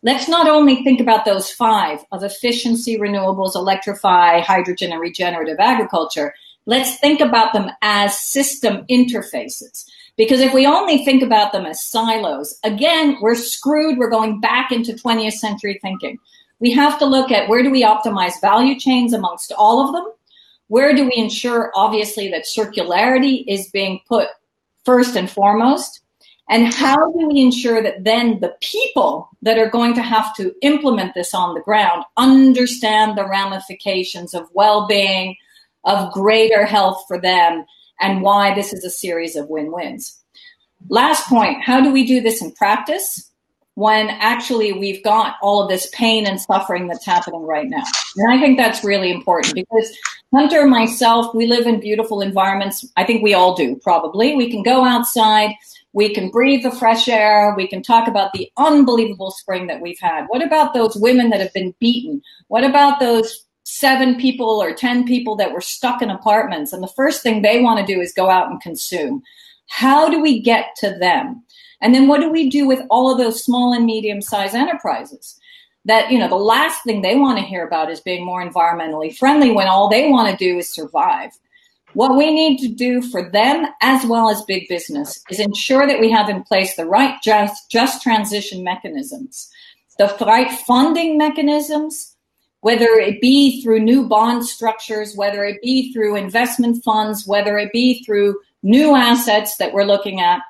let's not only think about those five of efficiency, renewables, electrify, hydrogen, and regenerative agriculture. Let's think about them as system interfaces. Because if we only think about them as silos, again, we're screwed. We're going back into 20th century thinking. We have to look at where do we optimize value chains amongst all of them? Where do we ensure, obviously, that circularity is being put first and foremost? And how do we ensure that then the people that are going to have to implement this on the ground understand the ramifications of well being, of greater health for them, and why this is a series of win wins? Last point how do we do this in practice when actually we've got all of this pain and suffering that's happening right now? And I think that's really important because Hunter, and myself, we live in beautiful environments. I think we all do, probably. We can go outside we can breathe the fresh air. We can talk about the unbelievable spring that we've had. What about those women that have been beaten? What about those seven people or 10 people that were stuck in apartments? And the first thing they want to do is go out and consume. How do we get to them? And then what do we do with all of those small and medium sized enterprises? That, you know, the last thing they want to hear about is being more environmentally friendly when all they want to do is survive. What we need to do for them as well as big business is ensure that we have in place the right just, just transition mechanisms, the right funding mechanisms, whether it be through new bond structures, whether it be through investment funds, whether it be through new assets that we're looking at.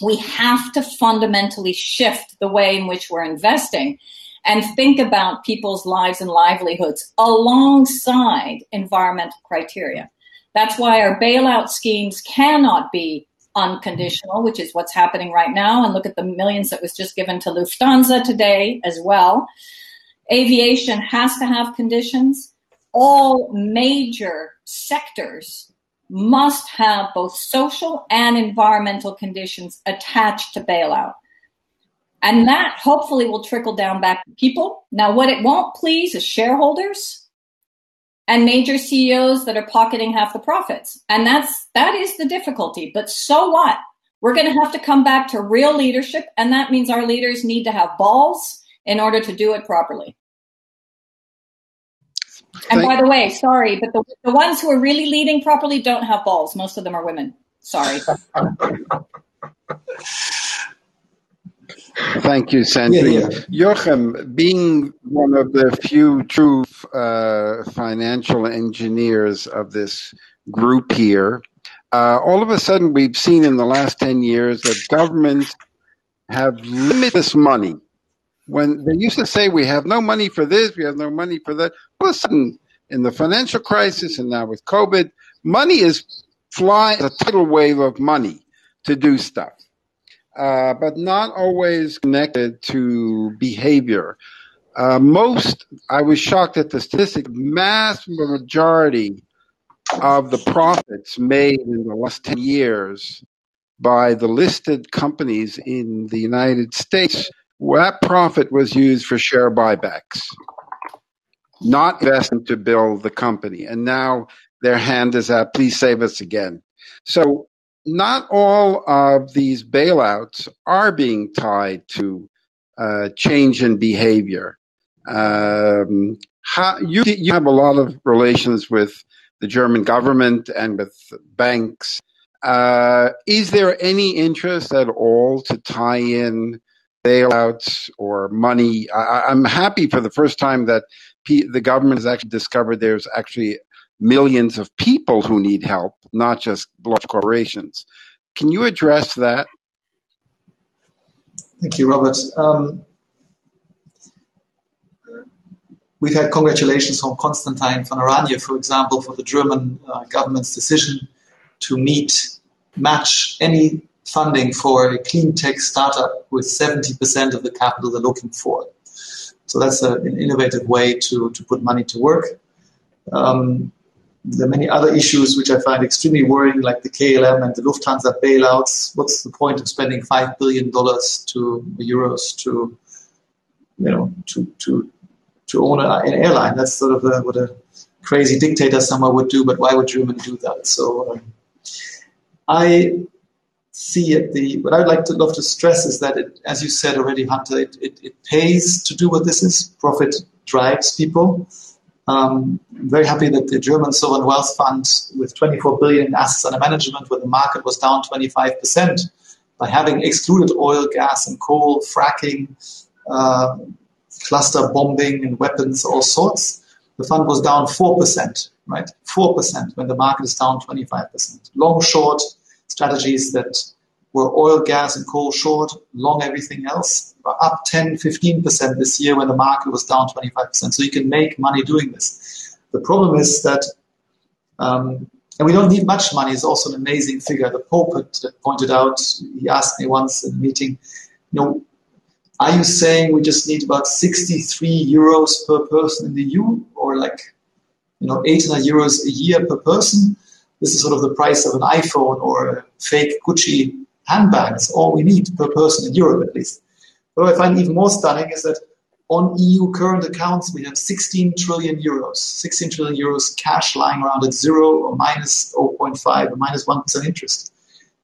We have to fundamentally shift the way in which we're investing and think about people's lives and livelihoods alongside environmental criteria. That's why our bailout schemes cannot be unconditional, which is what's happening right now. And look at the millions that was just given to Lufthansa today as well. Aviation has to have conditions. All major sectors must have both social and environmental conditions attached to bailout. And that hopefully will trickle down back to people. Now, what it won't please is shareholders and major CEOs that are pocketing half the profits. And that's that is the difficulty. But so what? We're going to have to come back to real leadership, and that means our leaders need to have balls in order to do it properly. And by the way, sorry, but the, the ones who are really leading properly don't have balls. Most of them are women. Sorry. [LAUGHS] Thank you, Sandrine. Yeah, yeah. Jochen, being one of the few true uh, financial engineers of this group here, uh, all of a sudden we've seen in the last 10 years that governments have limitless money. When they used to say we have no money for this, we have no money for that, all of a sudden in the financial crisis and now with COVID, money is flying a tidal wave of money to do stuff uh, but not always connected to behavior. Uh, most, I was shocked at the statistic, mass majority of the profits made in the last 10 years by the listed companies in the United States, that profit was used for share buybacks, not investing to build the company. And now their hand is out, please save us again. So not all of these bailouts are being tied to uh, change in behavior. Um, how, you, you have a lot of relations with the German government and with banks. Uh, is there any interest at all to tie in bailouts or money? I, am happy for the first time that P- the government has actually discovered there's actually millions of people who need help, not just large corporations. Can you address that? Thank you, Robert. Um, we've had congratulations from Constantijn van Oranje, for example, for the German uh, government's decision to meet, match any funding for a clean tech startup with 70% of the capital they're looking for. So that's a, an innovative way to, to put money to work. Um, there are many other issues which I find extremely worrying, like the KLM and the Lufthansa bailouts. What's the point of spending five billion dollars to euros to, you know, to to to own an airline? That's sort of a, what a crazy dictator somewhere would do. But why would Germany do that? So um, I see it. The what I'd like to love to stress is that, it, as you said already, Hunter, it, it, it pays to do what this is. Profit drives people. Um, I'm very happy that the German sovereign wealth fund, with 24 billion assets under management, where the market was down 25%, by having excluded oil, gas, and coal, fracking, uh, cluster bombing, and weapons, all sorts, the fund was down 4%, right? 4% when the market is down 25%. Long short strategies that were oil, gas, and coal short, long everything else, up 10, 15% this year when the market was down 25%. So you can make money doing this. The problem is that, um, and we don't need much money, it's also an amazing figure. The Pope pointed out, he asked me once in a meeting, you know, are you saying we just need about 63 euros per person in the EU or like, you know, 800 euros a year per person? This is sort of the price of an iPhone or a fake Gucci handbags, all we need per person in Europe at least. What I find even more stunning is that on EU current accounts, we have 16 trillion euros, 16 trillion euros cash lying around at zero or minus 0.5 or minus 1 interest.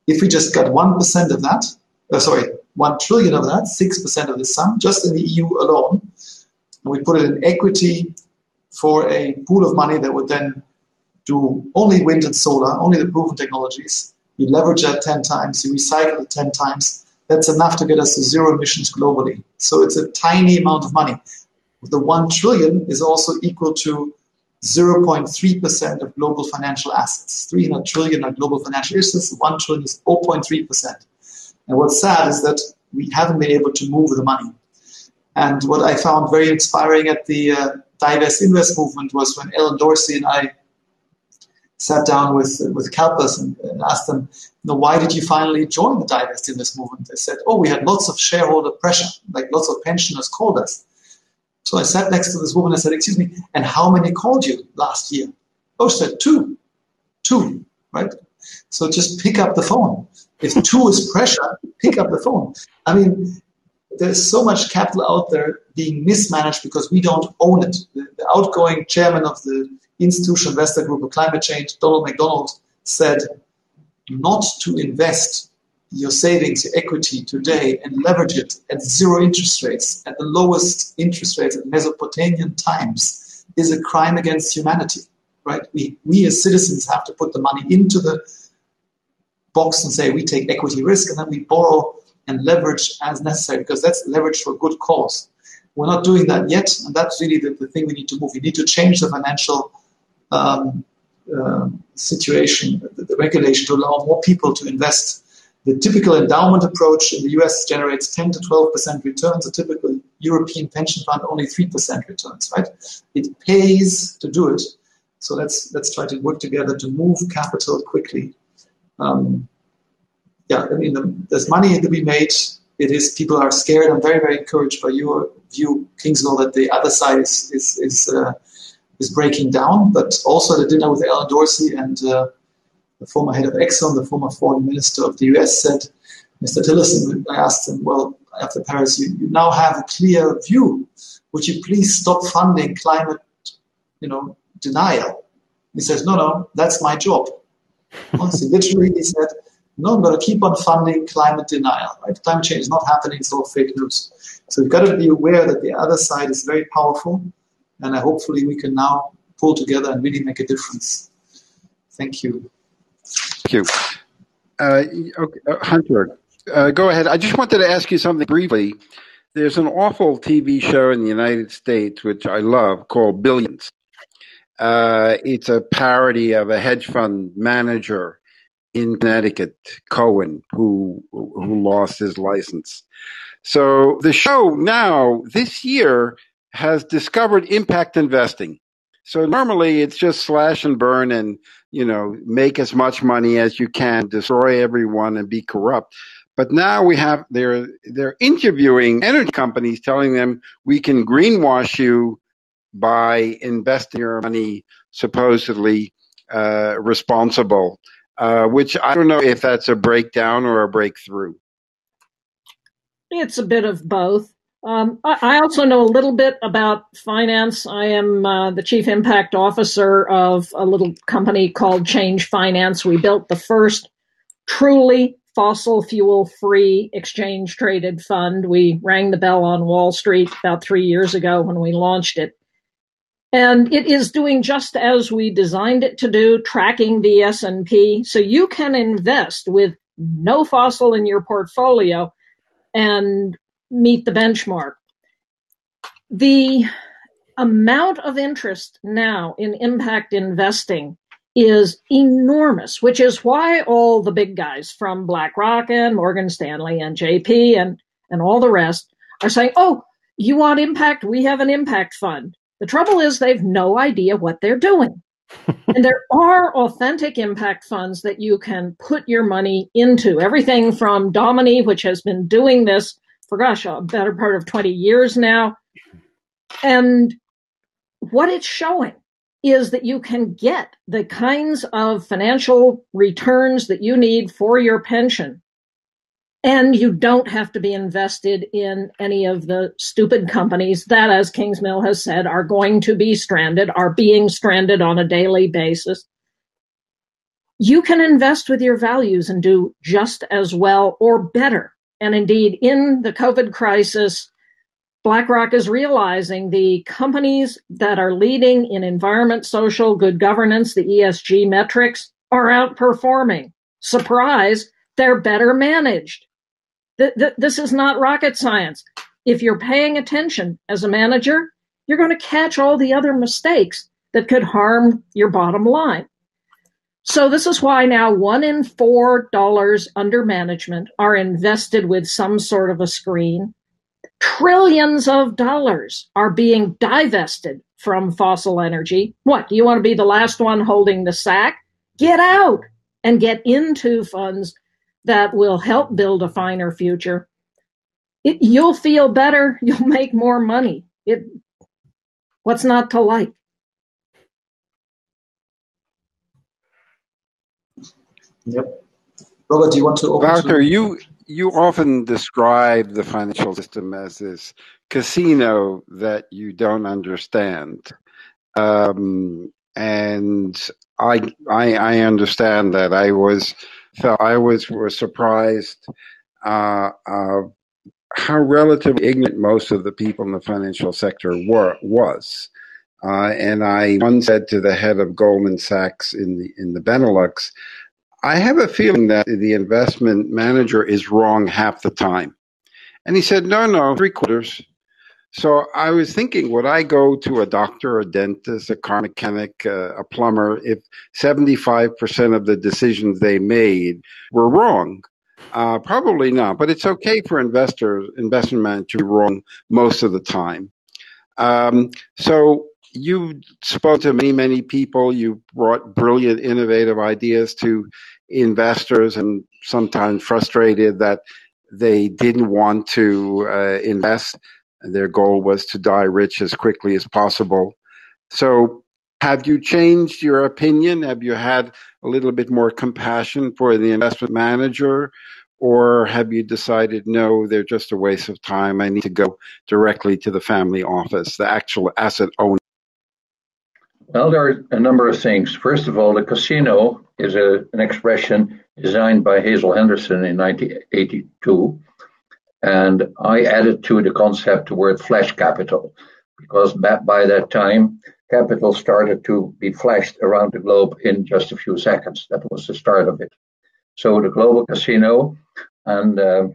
If we just got 1% of that, uh, sorry, 1 trillion of that, 6% of the sum, just in the EU alone, and we put it in equity for a pool of money that would then do only wind and solar, only the proven technologies, you leverage that 10 times, you recycle it 10 times, that's enough to get us to zero emissions globally. So it's a tiny amount of money. The 1 trillion is also equal to 0.3% of global financial assets. 300 trillion are global financial assets, 1 trillion is 0.3%. And what's sad is that we haven't been able to move the money. And what I found very inspiring at the uh, Divest Invest movement was when Ellen Dorsey and I sat down with with CalPERS and, and asked them, know, why did you finally join the divest invest movement? They said, oh, we had lots of shareholder pressure, like lots of pensioners called us. So I sat next to this woman and said, excuse me, and how many called you last year? Oh, she said two, two, right? So just pick up the phone. If two is pressure, pick up the phone. I mean, there's so much capital out there being mismanaged because we don't own it. The, the outgoing chairman of the Institutional Investor Group of Climate Change, Donald McDonald, said not to invest your savings, your equity today and leverage it at zero interest rates, at the lowest interest rates at Mesopotamian times, is a crime against humanity. Right? We, we as citizens have to put the money into the box and say we take equity risk and then we borrow and leverage as necessary because that's leverage for good cause. We're not doing that yet, and that's really the, the thing we need to move. We need to change the financial um, uh, situation, the, the, regulation to allow more people to invest. The typical endowment approach in the US generates 10 to 12% returns. A typical European pension fund only 3% returns, right? It pays to do it. So let's, let's try to work together to move capital quickly. Um, yeah, I mean, the, there's money to be made. It is people are scared. I'm very, very encouraged by your view, Kingsmill, that the other side is is, is uh, is breaking down. But also at a dinner with Ellen Dorsey and uh, the former head of Exxon, the former foreign minister of the US, said, Mr. Tillerson, I asked him, well, after Paris, you, you now have a clear view. Would you please stop funding climate, you know, denial? He says, no, no, that's my job. [LAUGHS] so literally, he said, no, I'm going to keep on funding climate denial. Right? Climate change is not happening; it's all fake news. So we've got to be aware that the other side is very powerful, and hopefully we can now pull together and really make a difference. Thank you. Thank you. Uh, okay, uh, Hunter, uh, go ahead. I just wanted to ask you something briefly. There's an awful TV show in the United States, which I love, called Billions. Uh, it's a parody of a hedge fund manager in Connecticut, Cohen, who who lost his license. So the show now this year has discovered impact investing. So normally it's just slash and burn and you know make as much money as you can, destroy everyone and be corrupt. But now we have they're they're interviewing energy companies, telling them we can greenwash you by investing your money supposedly uh, responsible. Uh, which I don't know if that's a breakdown or a breakthrough. It's a bit of both. Um, I, I, also know a little bit about finance. I am uh, the chief impact officer of a little company called Change Finance. We built the first truly fossil fuel free exchange traded fund. We rang the bell on Wall Street about three years ago when we launched it. And it is doing just as we designed it to do, tracking the S&P. So you can invest with no fossil in your portfolio and meet the benchmark. The amount of interest now in impact investing is enormous, which is why all the big guys from BlackRock and Morgan Stanley and JP and, and all the rest are saying, oh, you want impact? We have an impact fund. The trouble is they've no idea what they're doing. [LAUGHS] and there are authentic impact funds that you can put your money into. Everything from Domini, which has been doing this for gosh, a better part of 20 years now. And what it's showing is that you can get the kinds of financial returns that you need for your pension. And you don't have to be invested in any of the stupid companies that, as Kingsmill has said, are going to be stranded, are being stranded on a daily basis. You can invest with your values and do just as well or better. And indeed, in the COVID crisis, BlackRock is realizing the companies that are leading in environment, social, good governance, the ESG metrics, are outperforming. Surprise, they're better managed. Th- th- this is not rocket science. If you're paying attention as a manager, you're going to catch all the other mistakes that could harm your bottom line. So this is why now one in four dollars under management are invested with some sort of a screen Trillions of dollars are being divested from fossil energy. What? Do you want to be the last one holding the sack? Get out and get into funds that will help build a finer future. It, you'll feel better. [LAUGHS] You'll make more money. It, what's not to like? Yep. Robert, do you want to open? Doctor, to- you you often describe the financial system as this casino that you don't understand. Um, and I, I, I understand that. I was felt I was was surprised uh, uh, how relatively ignorant most of the people in the financial sector were was. Uh, and I once said to the head of Goldman Sachs in the in the Benelux, I have a feeling that the investment manager is wrong half the time. And he said, no, no, three quarters. So I was thinking, would I go to a doctor, a dentist, a car mechanic, uh, a plumber, if 75% of the decisions they made were wrong? Uh, probably not, but it's okay for investors, investment managers to be wrong most of the time. Um, so you spoke to many, many people. You brought brilliant, innovative ideas to investors, and sometimes frustrated that they didn't want to uh, invest. Their goal was to die rich as quickly as possible. So, have you changed your opinion? Have you had a little bit more compassion for the investment manager? Or have you decided, no, they're just a waste of time? I need to go directly to the family office, the actual asset owner Well, there are a number of things. First of all, the casino is a, an expression designed by Hazel Henderson in 1982. And I added to the concept the word flash capital, because by that time, capital started to be flashed around the globe in just a few seconds. That was the start of it. So the global casino and uh,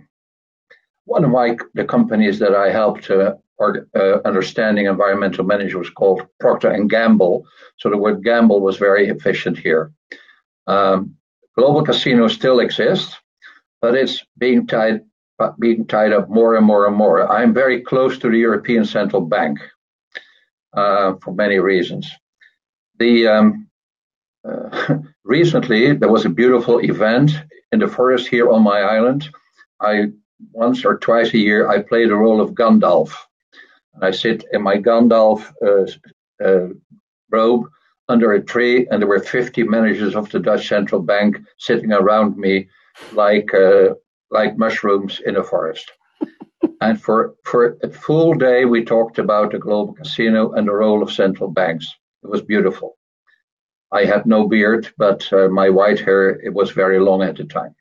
one of my the companies that I helped uh, or, uh, understanding environmental management was called Procter and Gamble. So the word gamble was very efficient here. Um, global casino still exists, but it's being tied being tied up more and more and more. I'm very close to the European Central Bank uh, for many reasons. The um, uh, [LAUGHS] recently there was a beautiful event in the forest here on my island. I once or twice a year I play the role of Gandalf. I sit in my Gandalf uh, uh, robe under a tree, and there were 50 managers of the Dutch central bank sitting around me like uh, like mushrooms in a forest. [LAUGHS] and for for a full day, we talked about the global casino and the role of central banks. It was beautiful. I had no beard, but uh, my white hair it was very long at the time.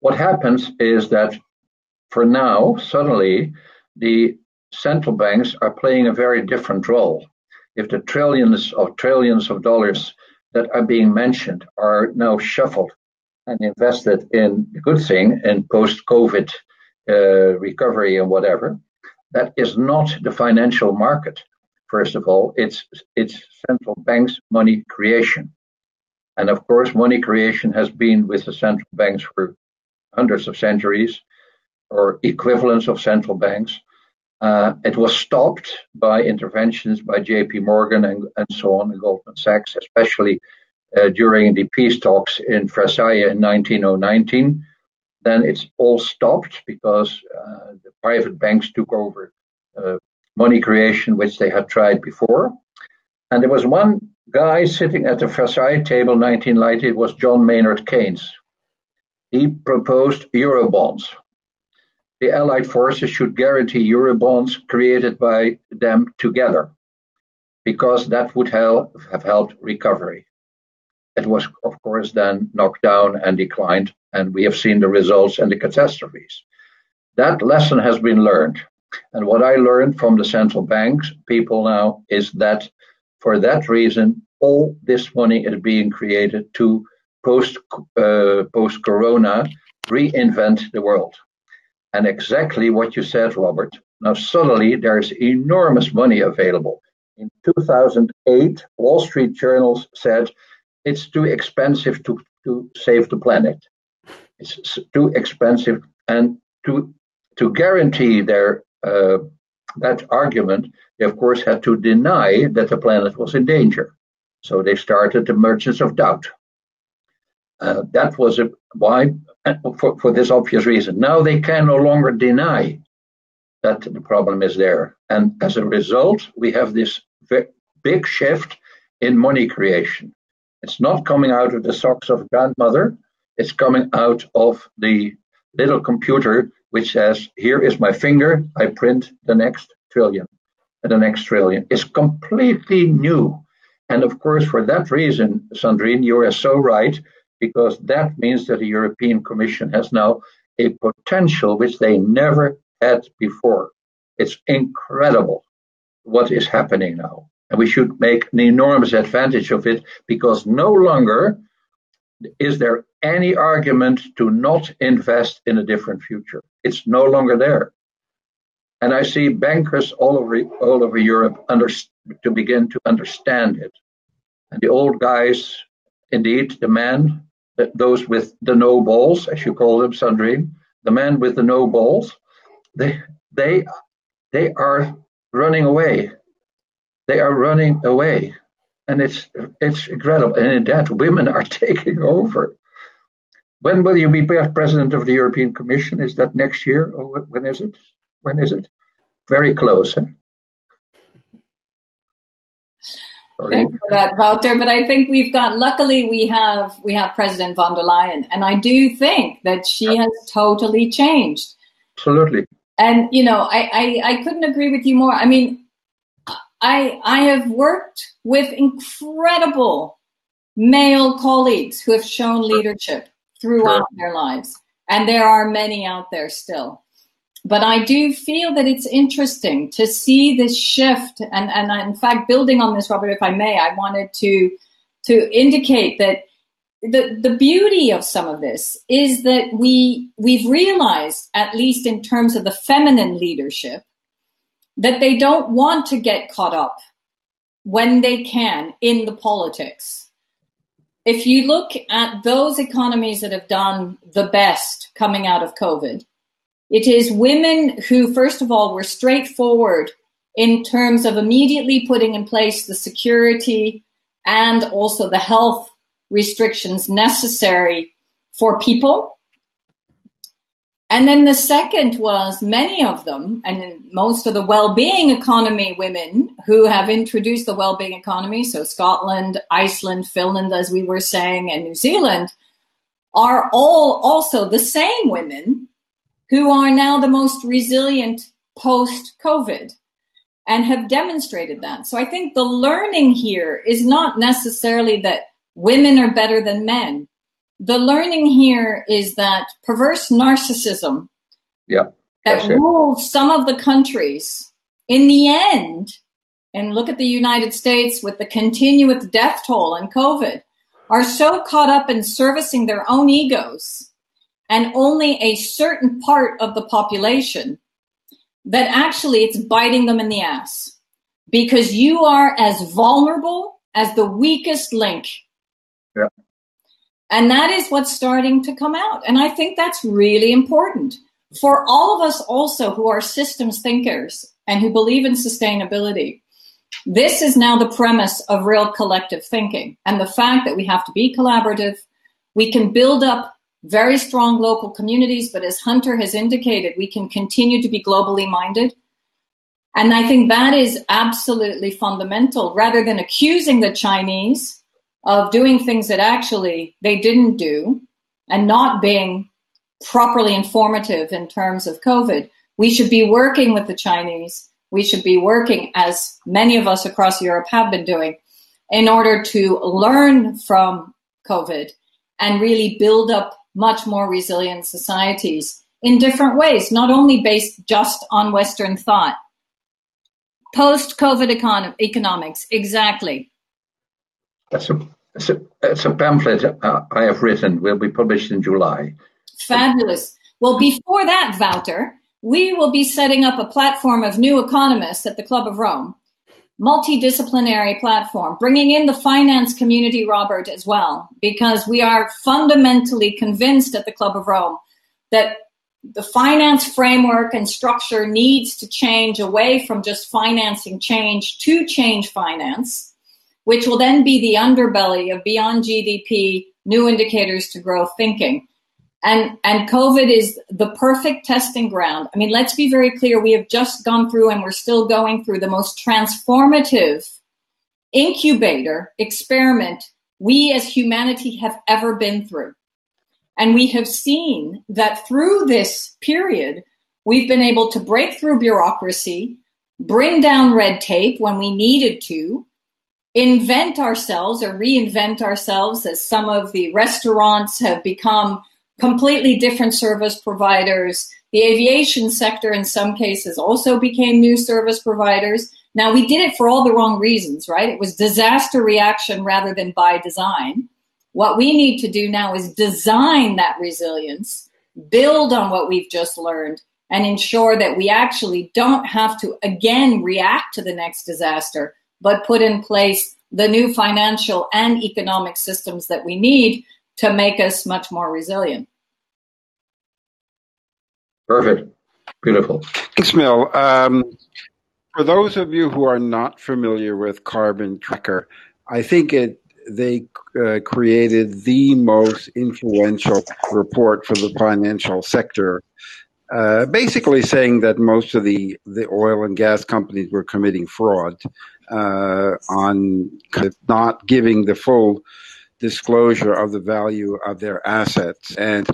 What happens is that for now, suddenly, the central banks are playing a very different role. If the trillions of trillions of dollars that are being mentioned are now shuffled and invested in a good thing in post-COVID uh, recovery and whatever, that is not the financial market. First of all, it's it's central banks' money creation, and of course, money creation has been with the central banks for hundreds of centuries or equivalents of central banks. Uh, it was stopped by interventions by JP Morgan and, so on, and Goldman Sachs, especially uh, during the peace talks in Versailles in 1919. Then it's all stopped because uh, the private banks took over money creation, which they had tried before. And there was one guy sitting at the Versailles table, 1990, it was John Maynard Keynes. He proposed Eurobonds. The Allied forces should guarantee Eurobonds created by them together, because that would help, have helped recovery. It was, of course, then knocked down and declined, and we have seen the results and the catastrophes. That lesson has been learned. And what I learned from the central banks people now is that for that reason, all this money is being created to post uh, post Corona reinvent the world. And exactly what you said, Robert. Now suddenly there's enormous money available. In 2008, Wall Street journals said it's too expensive to, to save the planet. It's too expensive, and to to guarantee their uh, that argument, they of course had to deny that the planet was in danger. So they started the Merchants of Doubt. Uh, that was a, why, [LAUGHS] for, for this obvious reason. Now they can no longer deny that the problem is there. And as a result, we have this big shift in money creation. It's not coming out of the socks of grandmother, it's coming out of the little computer which says, Here is my finger, I print the next trillion, And the next trillion. It's completely new. And of course, for that reason, Sandrine, you are so right because that means that the European Commission has now a potential which they never had before. It's incredible what is happening now. And we should make an enormous advantage of it because no longer is there any argument to not invest in a different future. It's no longer there. And I see bankers all over all over Europe under, to begin to understand it. And the old guys, indeed, the man those with the no balls, as you call them, Sandrine, the men with the no balls, they they they are running away. They are running away, and it's it's incredible. And in that, women are [LAUGHS] taking over. When will you be president of the European Commission? Is that next year, oh, or when is it? When is it? Very close. Huh? Thanks for that, Wouter. But I think we've got. Luckily, we have we have President von der Leyen, and I do think that she has totally changed. Absolutely. And you know, I, I I couldn't agree with you more. I mean, I, I have worked with incredible male colleagues who have shown leadership throughout sure. their lives. And there are many out there still. But I do feel that it's interesting to see this shift. And, and in fact, building on this, Robert, if I may, I wanted to, to indicate that the, the beauty of some of this is that we, we've realized, at least in terms of the feminine leadership, that they don't want to get caught up when they can in the politics. If you look at those economies that have done the best coming out of COVID, it is women who, first of all, were straightforward in terms of immediately putting in place the security and also the health restrictions necessary for people. And then the second was many of them, and most of the well-being economy women who have introduced the well-being economy, so Scotland, Iceland, Finland, as we were saying, and New Zealand, are all also the same women who are now the most resilient post-COVID and have demonstrated that. So I think the learning here is not necessarily that women are better than men the learning here is that perverse narcissism yeah, that rules some of the countries in the end, and look at the United States with the continuous death toll and COVID, are so caught up in servicing their own egos and only a certain part of the population that actually it's biting them in the ass because you are as vulnerable as the weakest link. Yeah. And that is what's starting to come out. And I think that's really important for all of us also who are systems thinkers and who believe in sustainability. This is now the premise of real collective thinking and the fact that we have to be collaborative. We can build up very strong local communities, but as Hunter has indicated, we can continue to be globally minded. And I think that is absolutely fundamental rather than accusing the Chinese of doing things that actually they didn't do and not being properly informative in terms of COVID. We should be working with the Chinese. We should be working, as many of us across Europe have been doing, in order to learn from COVID and really build up much more resilient societies in different ways, not only based just on Western thought. Post COVID econ- economics, exactly. That's a, that's a, that's a pamphlet uh, I have written, will be published in July. Fabulous. Well, before that, Wouter, we will be setting up a platform of new economists at the Club of Rome, multidisciplinary platform, bringing in the finance community, Robert, as well, because we are fundamentally convinced at the Club of Rome that the finance framework and structure needs to change away from just financing change to change finance which will then be the underbelly of beyond GDP, new indicators to growth thinking. And, and COVID is the perfect testing ground. I mean, let's be very clear. We have just gone through and we're still going through the most transformative incubator experiment we as humanity have ever been through. And we have seen that through this period, we've been able to break through bureaucracy, bring down red tape when we needed to, invent ourselves or reinvent ourselves as some of the restaurants have become completely different service providers. The aviation sector, in some cases, also became new service providers. Now, we did it for all the wrong reasons, right? It was disaster reaction rather than by design. What we need to do now is design that resilience, build on what we've just learned, and ensure that we actually don't have to again react to the next disaster, but put in place the new financial and economic systems that we need to make us much more resilient. Perfect. Beautiful. Kingsmill, um, for those of you who are not familiar with Carbon Tracker, I think it they uh, created the most influential report for the financial sector uh, basically saying that most of the, the oil and gas companies were committing fraud uh, on not giving the full disclosure of the value of their assets. And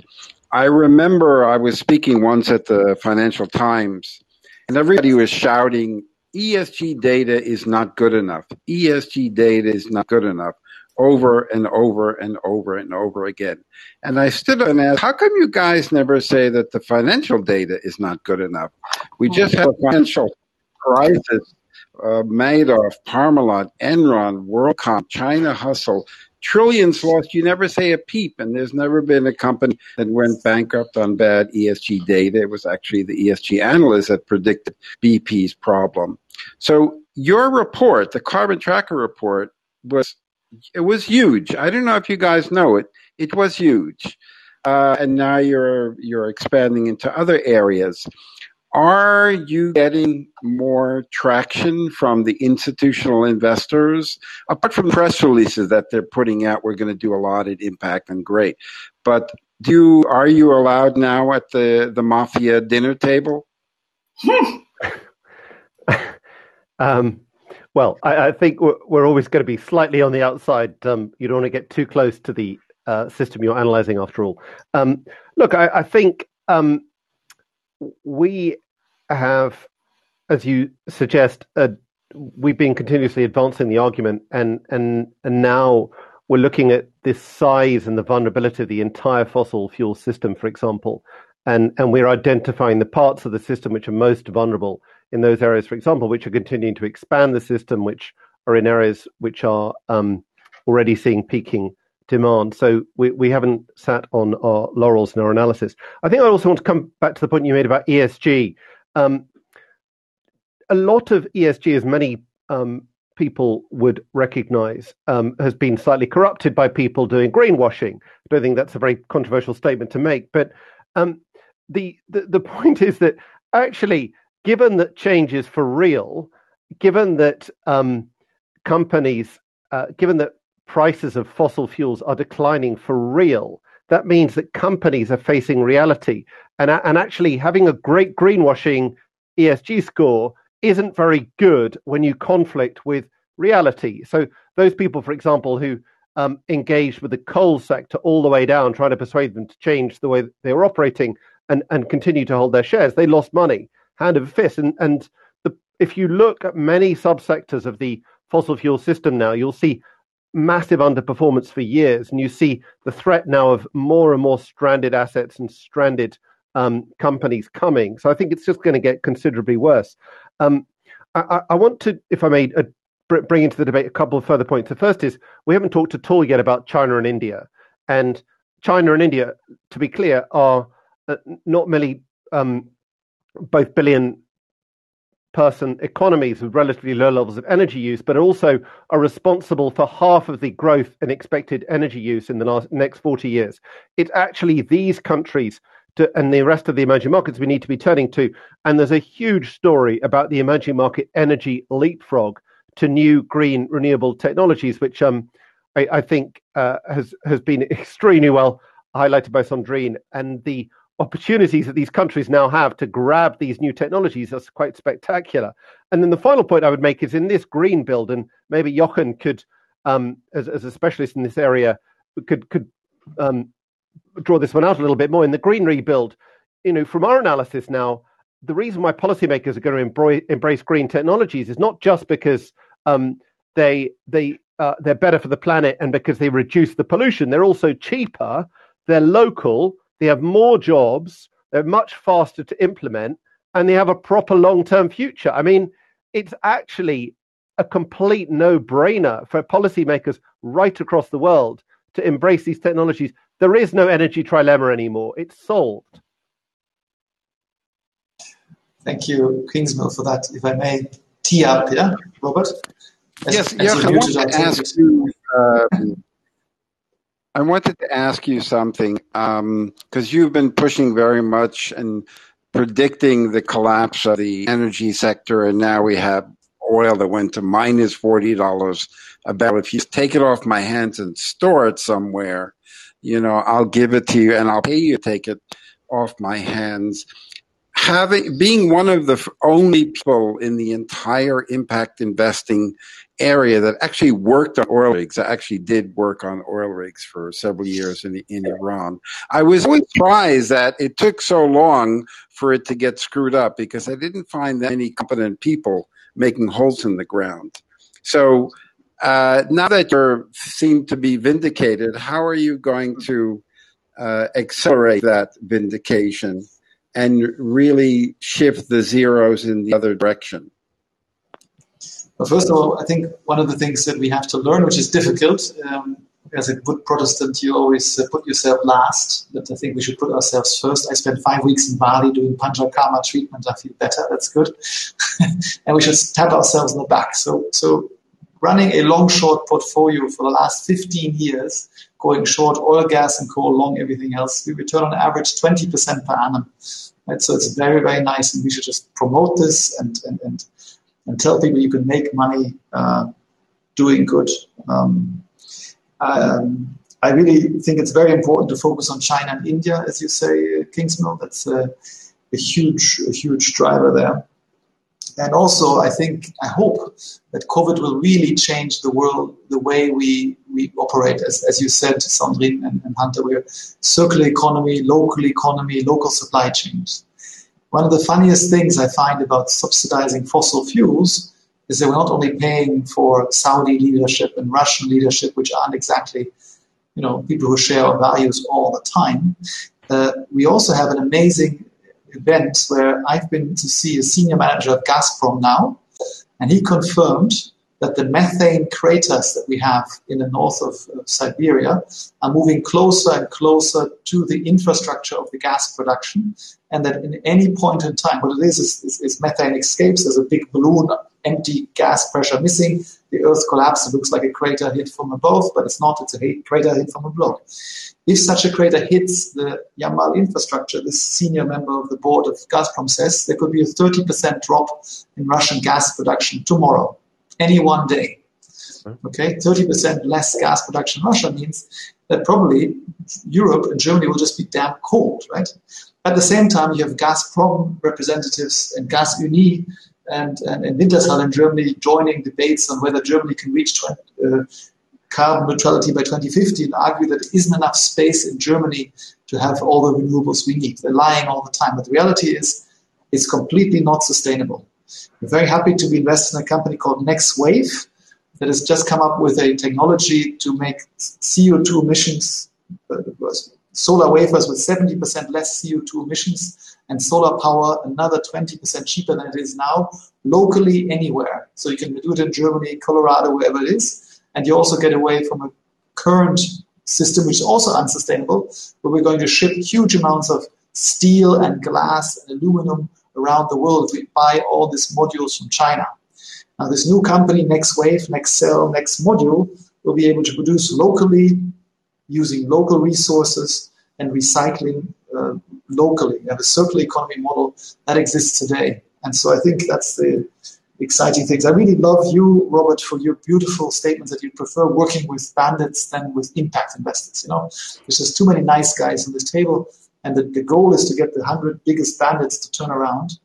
I remember I was speaking once at the Financial Times, and everybody was shouting ESG data is not good enough. ESG data is not good enough over and over and over and over again. And I stood up and asked, how come you guys never say that the financial data is not good enough? We just had a financial crisis. Uh, Madoff, Parmalat, Enron, WorldCom, China Hustle, trillions lost. You never say a peep, and there's never been a company that went bankrupt on bad ESG data. It was actually the ESG analysts that predicted BP's problem. So your report, the Carbon Tracker report, was it was huge. I don't know if you guys know it. It was huge, uh, and now you're you're expanding into other areas. Are you getting more traction from the institutional investors? Apart from press releases that they're putting out, we're going to do a lot at Impact and great. But do you, are you allowed now at the, the mafia dinner table? [LAUGHS] um, well, I, I, think we're, we're always going to be slightly on the outside. Um, you don't want to get too close to the uh, system you're analyzing, after all. Um, look, I, I think um, we have, as you suggest, we've been continuously advancing the argument, and and and now we're looking at this size and the vulnerability of the entire fossil fuel system, for example, and and we're identifying the parts of the system which are most vulnerable in those areas, for example, which are continuing to expand the system, which are in areas which are um, already seeing peaking demand. So we, we haven't sat on our laurels in our analysis. I think I also want to come back to the point you made about ESG. Um, a lot of ESG, as many um, people would recognize, um, has been slightly corrupted by people doing greenwashing. I don't think that's a very controversial statement to make, but um, the, the the [LAUGHS] point is that actually, given that change is for real, given that um, companies, uh, given that prices of fossil fuels are declining for real, that means that companies are facing reality. And, and actually, having a great greenwashing ESG score isn't very good when you conflict with reality. So, those people, for example, who um, engaged with the coal sector all the way down, trying to persuade them to change the way they were operating and, and continue to hold their shares, they lost money hand over fist. And, and the, if you look at many subsectors of the fossil fuel system now, you'll see massive underperformance for years, and you see the threat now of more and more stranded assets and stranded um, companies coming. So I think it's just going to get considerably worse. Um, I, I, want to, if I may, uh, bring into the debate a couple of further points. The first is we haven't talked at all yet about China and India, and China and India, to be clear, are uh, not merely um, both billion person economies with relatively low levels of energy use, but also are responsible for half of the growth in expected energy use in the last, next 40 years. It's actually these countries to, and the rest of the emerging markets we need to be turning to. And there's a huge story about the emerging market energy leapfrog to new green renewable technologies, which um, I, I think uh, has has been [LAUGHS] extremely well highlighted by Sandrine. And the opportunities that these countries now have to grab these new technologies are quite spectacular. And then the final point I would make is in this green build, and maybe Jochen could, um, as, as a specialist in this area, could could um, draw this one out a little bit more in the green rebuild. You know, from our analysis now, the reason why policymakers are going to embrace, embrace green technologies is not just because um, they they uh, they're better for the planet and because they reduce the pollution. They're also cheaper. They're local they have more jobs, they're much faster to implement, and they have a proper long term future. I mean, it's actually a complete no brainer for policymakers right across the world to embrace these technologies. There is no energy trilemma anymore, it's solved. Thank you, Kingsmill, for that. If I may tee up here, Robert. As, yes, as yeah, I want to ask you. Um, I wanted to ask you something because um, you've been pushing very much and predicting the collapse of the energy sector, and now we have oil that went to minus forty dollars a barrel. If you take it off my hands and store it somewhere, you know, I'll give it to you and I'll pay you to take it off my hands having being one of the only people in the entire impact investing area that actually worked on oil rigs. I actually did work on oil rigs for several years in in Iran. I was always surprised that it took so long for it to get screwed up because I didn't find that many competent people making holes in the ground. So uh, now that you seem to be vindicated, how are you going to uh, accelerate that vindication and really shift the zeros in the other direction? Well, first of all, I think one of the things that we have to learn, which is difficult, um, as a good Protestant, you always uh, put yourself last, but I think we should put ourselves first. I spent five weeks in Bali doing Panchakarma treatment. I feel better. That's good. [LAUGHS] and we should tap ourselves in the back. So, so running a long short portfolio for the last 15 years, going short oil, gas, and coal, long everything else, we return on average 20% per annum. Right? So it's very, very nice, and we should just promote this and, and, and, and tell people you can make money uh, doing good. Um, um, I really think it's very important to focus on China and India, as you say, Kingsmill. That's a, a huge, a huge driver there. And also, I think, I hope that COVID will really change the world, the way we, we operate. As, as you said, Sandrine and, and Hunter, we're circular economy, local economy, local supply chains. One of the funniest things I find about subsidizing fossil fuels is that we're not only paying for Saudi leadership and Russian leadership, which aren't exactly, you know, people who share our values all the time. Uh, we also have an amazing event where I've been to see a senior manager of Gazprom now, and he confirmed that the methane craters that we have in the north of uh, Siberia are moving closer and closer to the infrastructure of the gas production, and that in any point in time, what it is is, is, is methane escapes. There's a big balloon, empty gas pressure missing. The Earth collapses. It looks like a crater hit from above, but it's not. It's a crater hit from a below. If such a crater hits the Yamal infrastructure, this senior member of the board of Gazprom says there could be a 30% drop in Russian gas production tomorrow, any one day. Okay, 30% less gas production in Russia means that probably Europe and Germany will just be damn cold, right? At the same time, you have Gazprom representatives and Gasunie and, and, and Wintershall in Germany joining debates on whether Germany can reach 20, uh, carbon neutrality by 2050 and argue that there isn't enough space in Germany to have all the renewables we need. They're lying all the time. But the reality is, it's completely not sustainable. We're very happy to be invested in a company called NexWafe that has just come up with a technology to make CO2 emissions, uh, solar wafers with 70% less CO2 emissions and solar power another 20% cheaper than it is now, locally anywhere. So you can do it in Germany, Colorado, wherever it is and you also get away from a current system which is also unsustainable, where we're going to ship huge amounts of steel and glass and aluminum around the world. We buy all these modules from China. Now, this new company, NexWafe, Next Cell, Next Module, will be able to produce locally using local resources and recycling uh, locally. We have a circular economy model that exists today. And so I think that's the exciting things. I really love you, Robert, for your beautiful statements that you prefer working with bandits than with impact investors. You know, there's just too many nice guys on this table, and the, the goal is to get the hundred biggest bandits to turn around.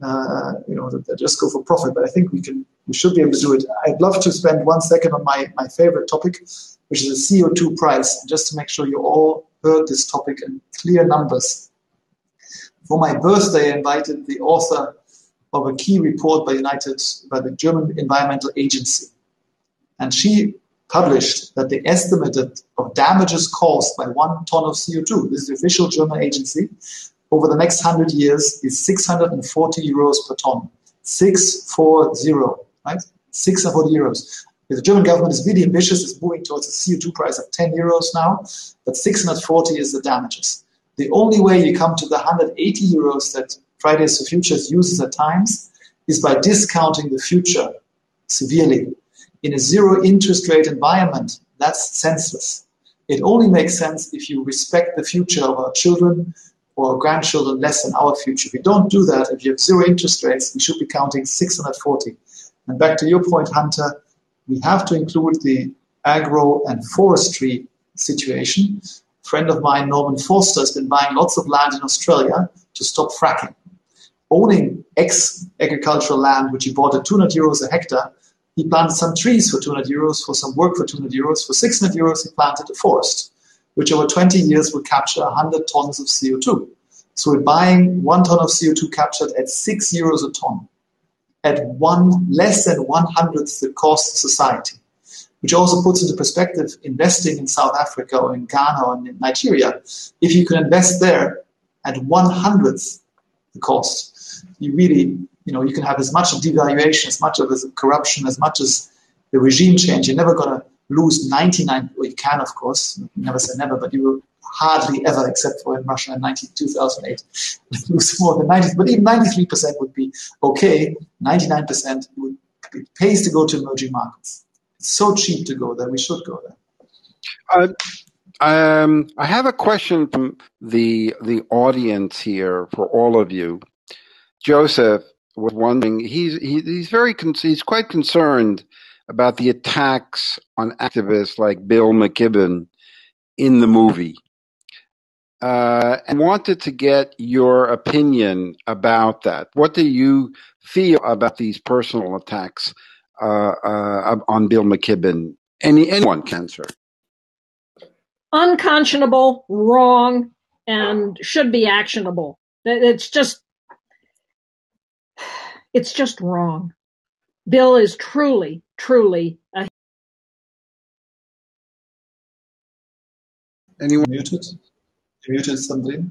Uh, you know, that, that just go for profit. But I think we can, we should be able to do it. I'd love to spend one second on my my favorite topic, which is the CO2 price, just to make sure you all heard this topic in clear numbers. For my birthday, I invited the author of a key report by United by the German Environmental Agency, and she published that the estimate of damages caused by one ton of CO2, this is the official German agency, over the next 100 years is 640 euros per ton. 640, right? 640 euros. The German government is really ambitious, it's moving towards a CO2 price of 10 euros now, but 640 is the damages. The only way you come to the 180 euros that Fridays for Futures uses at times is by discounting the future severely. In a zero interest rate environment, that's senseless. It only makes sense if you respect the future of our children or grandchildren less than our future. If you don't do that, if you have zero interest rates, we should be counting 640. And back to your point, Hunter, we have to include the agro and forestry situation. A friend of mine, Norman Foster, has been buying lots of land in Australia to stop fracking owning ex agricultural land, which he bought at 200 euros a hectare, he planted some trees for 200 euros, for some work for 200 euros. For 600 euros, he planted a forest, which over 20 years will capture 100 tons of CO2. So we're buying one ton of CO2 captured at 6 euros a ton. at one less than one hundredth the cost to society, which also puts into perspective investing in South Africa or in Ghana or in Nigeria. If you can invest there at one hundredth the cost, you really, you know, you can have as much of devaluation, as much of corruption, as much as the regime change. You're never going to lose 99, well, you can, of course, never say never, but you will hardly ever, except for in Russia in 90, 2008, [LAUGHS] lose more than 90, but even 93% would be okay. 99% would, it pays to go to emerging markets. It's so cheap to go there, we should go there. Uh, um, I have a question from the the audience here for all of you. Joseph was wondering. He's he, he's very he's quite concerned about the attacks on activists like Bill McKibben in the movie, uh, and wanted to get your opinion about that. What do you feel about these personal attacks uh, uh, on Bill McKibben? Any anyone can, unconscionable, wrong, and should be actionable. It's just, it's just wrong. Bill is truly, truly a. Anyone muted? Muted something.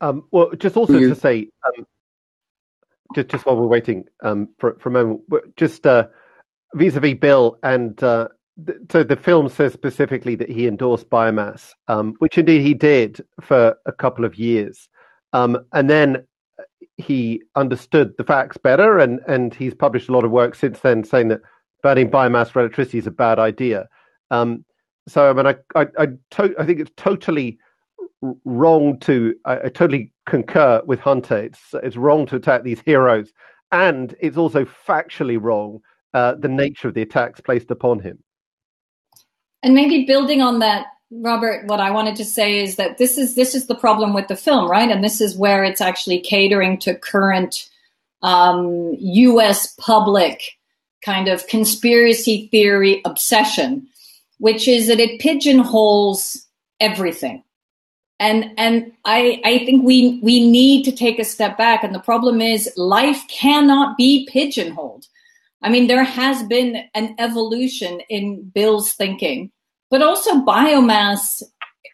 Um, well, just also to say, um, just just while we're waiting um, for for a moment, just uh, vis-a-vis Bill and uh, so the film says specifically that he endorsed biomass, um, which indeed he did for a couple of years, um, and then he understood the facts better, and and he's published a lot of work since then saying that burning biomass for electricity is a bad idea. Um, so I mean, I I I, to- I, think it's totally wrong to I, I totally concur with Hunter. It's it's wrong to attack these heroes, and it's also factually wrong uh, the nature of the attacks placed upon him. And maybe building on that, Robert, what I wanted to say is that this is this is the problem with the film, right? And this is where it's actually catering to current um, U.S. public kind of conspiracy theory obsession, which is that it pigeonholes everything. And and I I think we we need to take a step back. And the problem is life cannot be pigeonholed. I mean, there has been an evolution in Bill's thinking but also biomass.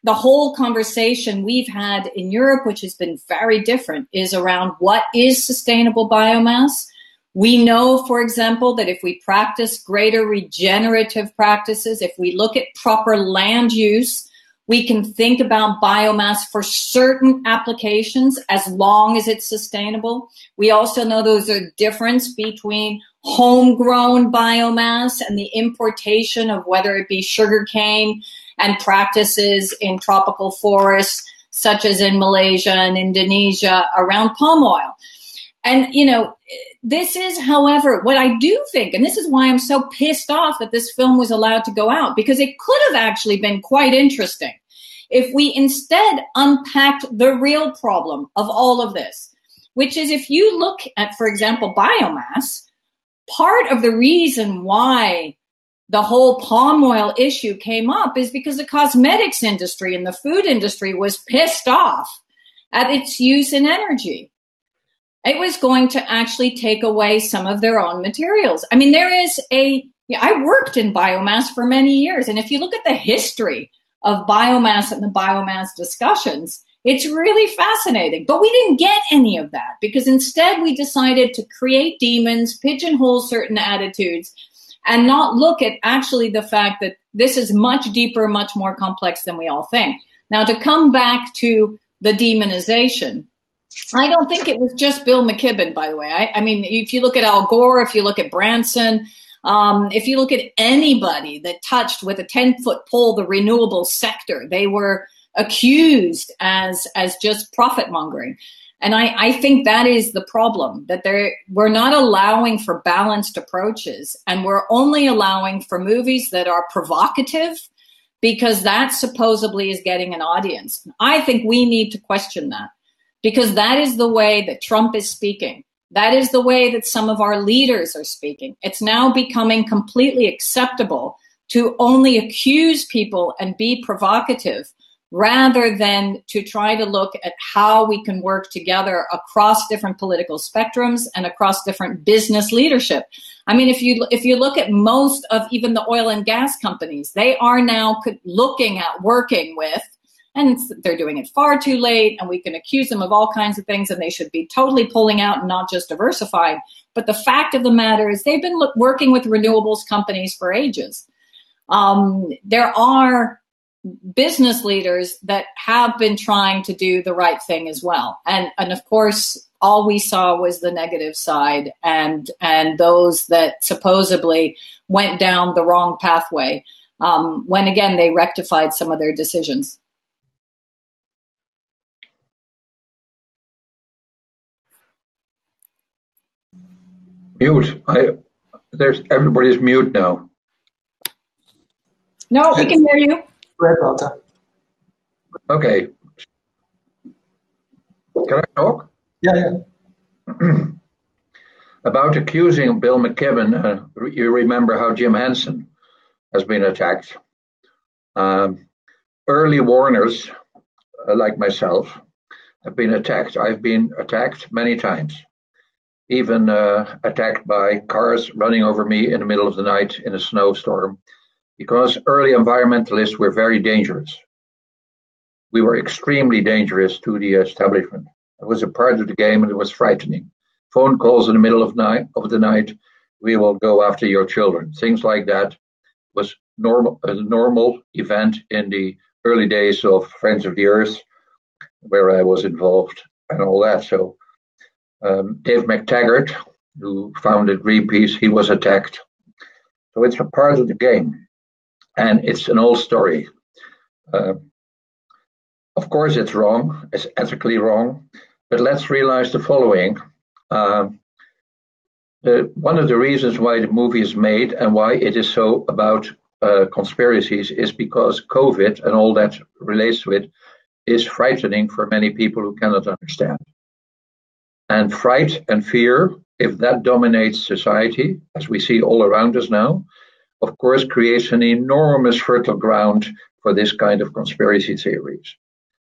The whole conversation we've had in Europe, which has been very different, is around what is sustainable biomass. We know, for example, that if we practice greater regenerative practices, if we look at proper land use, we can think about biomass for certain applications as long as it's sustainable. We also know there's a difference between homegrown biomass and the importation of whether it be sugarcane and practices in tropical forests, such as in Malaysia and Indonesia around palm oil. And, you know, this is, however, what I do think, and this is why I'm so pissed off that this film was allowed to go out, because it could have actually been quite interesting if we instead unpacked the real problem of all of this, which is if you look at, for example, biomass, part of the reason why the whole palm oil issue came up is because the cosmetics industry and the food industry was pissed off at its use in energy. It was going to actually take away some of their own materials. I mean, there is a, yeah, I worked in biomass for many years. And if you look at the history of biomass and the biomass discussions, it's really fascinating. But we didn't get any of that because instead we decided to create demons, pigeonhole certain attitudes, and not look at actually the fact that this is much deeper, much more complex than we all think. Now, to come back to the demonization, I don't think it was just Bill McKibben, by the way. I, I mean, if you look at Al Gore, if you look at Branson, um, if you look at anybody that touched with a 10 foot pole the renewable sector, they were accused as as just profit mongering. And I, I think that is the problem that there we're not allowing for balanced approaches and we're only allowing for movies that are provocative because that supposedly is getting an audience. I think we need to question that because that is the way that Trump is speaking. That is the way that some of our leaders are speaking. It's now becoming completely acceptable to only accuse people and be provocative rather than to try to look at how we can work together across different political spectrums and across different business leadership. I mean, if you if you look at most of even the oil and gas companies, they are now looking at working with and they're doing it far too late and we can accuse them of all kinds of things and they should be totally pulling out and not just diversifying but the fact of the matter is they've been working with renewables companies for ages um, there are business leaders that have been trying to do the right thing as well and and of course all we saw was the negative side and and those that supposedly went down the wrong pathway um, when again they rectified some of their decisions Mute. I there's everybody's mute now. No, we can hear you. Wouter. Okay. Can I talk? Yeah, yeah. [CLEARS THROAT] About accusing Bill McKibben, uh, you remember how Jim Hansen has been attacked. Um, early warners, uh, like myself, have been attacked. I've been attacked many times even uh, attacked by cars running over me in the middle of the night in a snowstorm, because early environmentalists were very dangerous. We were extremely dangerous to the establishment. It was a part of the game and it was frightening. Phone calls in the middle of night of the night, we will go after your children. Things like that was normal a normal event in the early days of Friends of the Earth, where I was involved and all that. So um, Dave McTaggart, who founded Greenpeace, he was attacked. So it's a part of the game, and it's an old story. Uh, of course, it's wrong. It's ethically wrong, but let's realize the following. Uh, the, one of the reasons why the movie is made and why it is so about uh, conspiracies is because COVID and all that relates to it is frightening for many people who cannot understand. And fright and fear, if that dominates society, as we see all around us now, of course, creates an enormous fertile ground for this kind of conspiracy theories.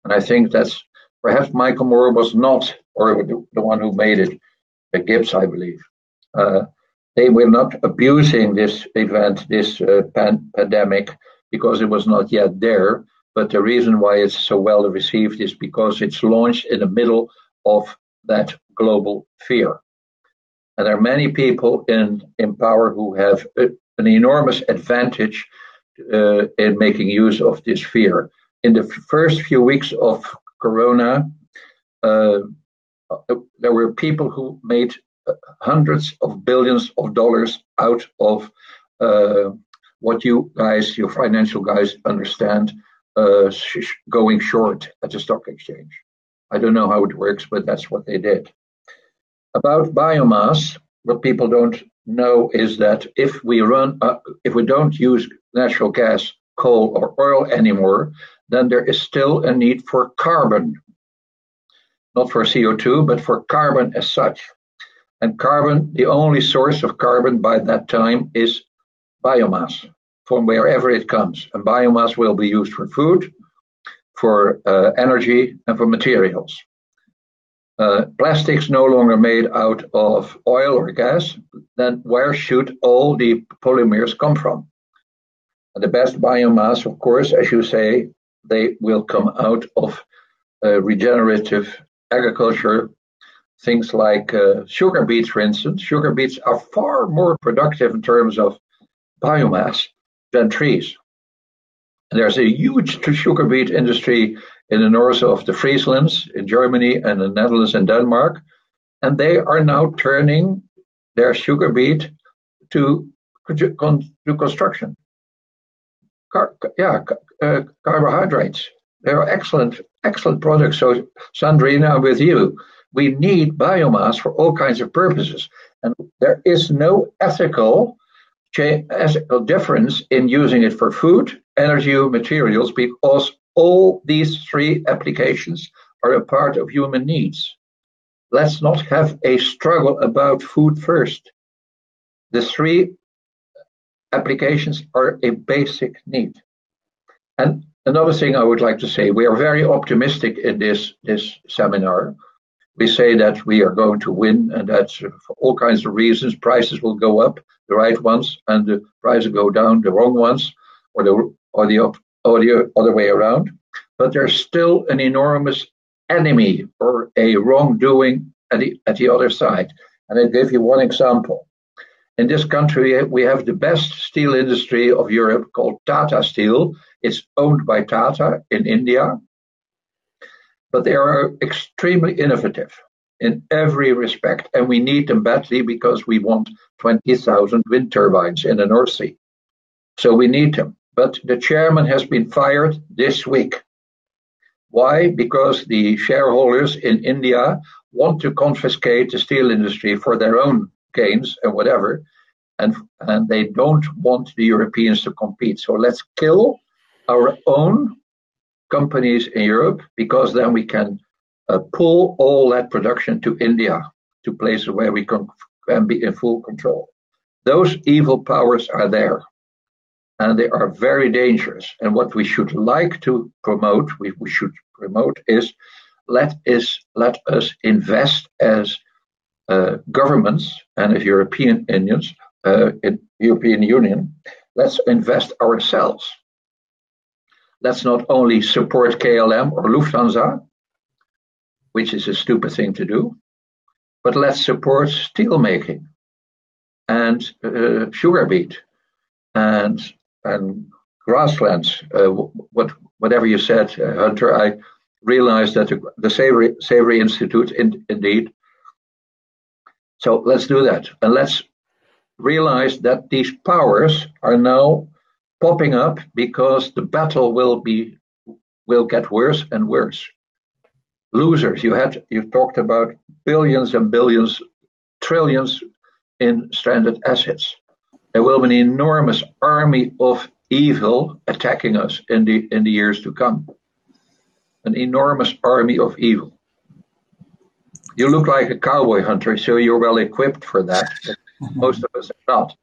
And I think that's perhaps Michael Moore was not, or the one who made it, Gibbs, I believe. Uh, they were not abusing this event, this uh, pan- pandemic, because it was not yet there. But the reason why it's so well received is because it's launched in the middle of that global fear. And there are many people in, in power who have a, an enormous advantage uh, in making use of this fear. In the first few weeks of Corona, uh, there were people who made hundreds of billions of dollars out of uh, what you guys, your financial guys, understand uh, sh- going short at the stock exchange. I don't know how it works, but that's what they did. About biomass, what people don't know is that if we run, uh, if we don't use natural gas, coal, or oil anymore, then there is still a need for carbon. Not for CO2, but for carbon as such. And carbon, the only source of carbon by that time is biomass from wherever it comes. And biomass will be used for food, for uh, energy and for materials. Uh, plastics no longer made out of oil or gas, then where should all the polymers come from? And the best biomass, of course, as you say, they will come out of uh, regenerative agriculture. Things like uh, sugar beets, for instance. Sugar beets are far more productive in terms of biomass than trees. There's a huge sugar beet industry in the north of the Frieslands, in Germany and the Netherlands and Denmark, and they are now turning their sugar beet to, to construction. Car, yeah, uh, carbohydrates. They are excellent, excellent products. So, Sandrine, I'm with you. We need biomass for all kinds of purposes, and there is no ethical ethical difference in using it for food, energy, materials, because all these three applications are a part of human needs. Let's not have a struggle about food first. The three applications are a basic need. And another thing I would like to say: we are very optimistic in this this seminar. We say that we are going to win, and that for all kinds of reasons, prices will go up, the right ones, and the prices go down, the wrong ones, or the or the or the other way around. But there's still an enormous enemy or a wrongdoing at the at the other side. And I give you one example. In this country, we have the best steel industry of Europe called Tata Steel. It's owned by Tata in India, but they are extremely innovative in every respect, and we need them badly because we want 20,000 wind turbines in the North Sea. So we need them. But the chairman has been fired this week. Why? Because the shareholders in India want to confiscate the steel industry for their own gains and whatever, and and they don't want the Europeans to compete. So let's kill our own companies in Europe because then we can uh, pull all that production to India, to places where we can, can be in full control. Those evil powers are there and they are very dangerous. And what we should like to promote, we, we should promote is let is let us invest as uh, governments and as European Unions, uh, in European Union, let's invest ourselves. Let's not only support KLM or Lufthansa, which is a stupid thing to do, but let's support steelmaking and uh, sugar beet and and grasslands. Uh, what whatever you said, uh, Hunter, I realized that the, the Savory, Savory Institute, in, indeed. So let's do that, and let's realize that these powers are now popping up because the battle will be will get worse and worse. Losers, you had you talked about billions and billions, trillions in stranded assets. There will be an enormous army of evil attacking us in the in the years to come. An enormous army of evil. You look like a cowboy hunter, so you're well equipped for that. [LAUGHS] most of us are not.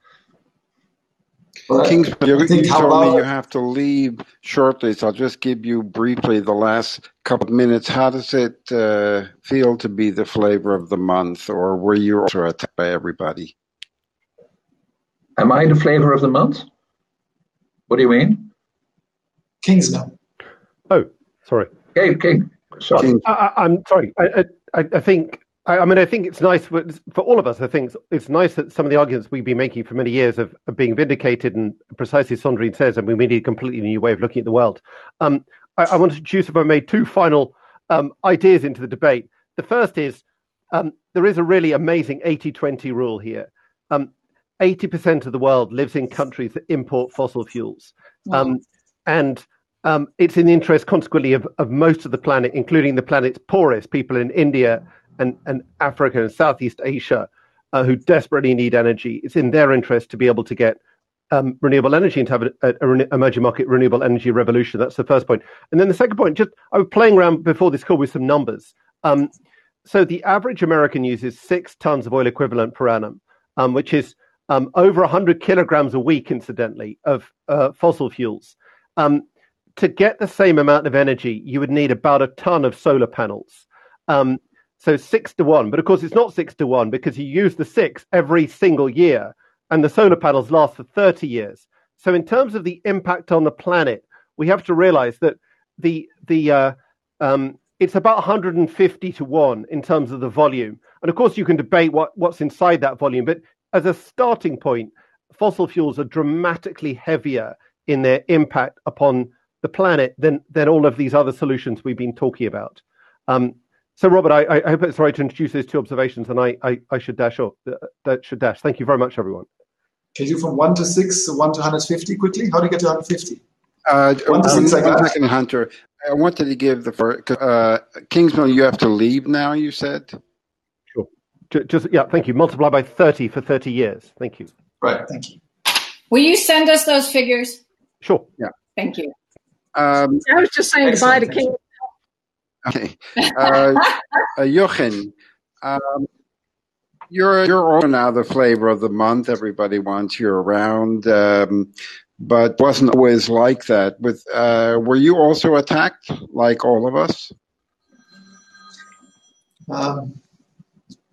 Well, Kings, you, you told me you have to leave shortly, so I'll just give you briefly the last couple of minutes. How does it uh, feel to be the flavor of the month, or were you also attacked by everybody? Am I the flavor of the month? What do you mean? Kingsmill. Oh, sorry. Hey, King. Sorry. I, am sorry. I, I, I think. I, I, mean, I think it's nice for, for all of us. I think it's, it's, nice that some of the arguments we've been making for many years of, of being vindicated, and precisely as Sandrine says, I and we need a completely new way of looking at the world. Um, I, I want to introduce, if I made two final um, ideas into the debate. The first is um, there is a really amazing 80-20 rule here. Um, 80% of the world lives in countries that import fossil fuels. Wow. Um, and um, it's in the interest, consequently, of, of most of the planet, including the planet's poorest people in India and, and Africa and Southeast Asia, uh, who desperately need energy. It's in their interest to be able to get um, renewable energy and to have a, a, a, emerging market renewable energy revolution. That's the first point. And then the second point, just I was playing around before this call with some numbers. Um, so the average American uses six tons of oil equivalent per annum, um, which is um, over 100 kilograms a week, incidentally, of uh, fossil fuels. Um, to get the same amount of energy, you would need about a ton of solar panels. Um, so six to one. But of course, it's not six to one because you use the six every single year, and the solar panels last for 30 years. So, in terms of the impact on the planet, we have to realize that the the uh, um, it's about 150 to one in terms of the volume. And of course, you can debate what, what's inside that volume, but as a starting point, fossil fuels are dramatically heavier in their impact upon the planet than than all of these other solutions we've been talking about. Um, so, Robert, I, I, hope it's right to introduce those two observations, and I, I, I should dash off. Uh, that should dash. Thank you very much, everyone. Can you from one to six, one to 150 quickly? How do you get to 150? Uh, one to six, um, second, Hunter. I wanted to give the uh, Kingsmill. You have to leave now. You said. Just yeah, thank you. Multiply by thirty for thirty years. Thank you. Right. Thank you. Will you send us those figures? Sure. Yeah. Thank you. Um, I was just saying goodbye to King. Okay. Uh, uh, Jochen, um, you're you're all now the flavor of the month. Everybody wants you around. Um, but wasn't always like that. With uh, were you also attacked like all of us? Um,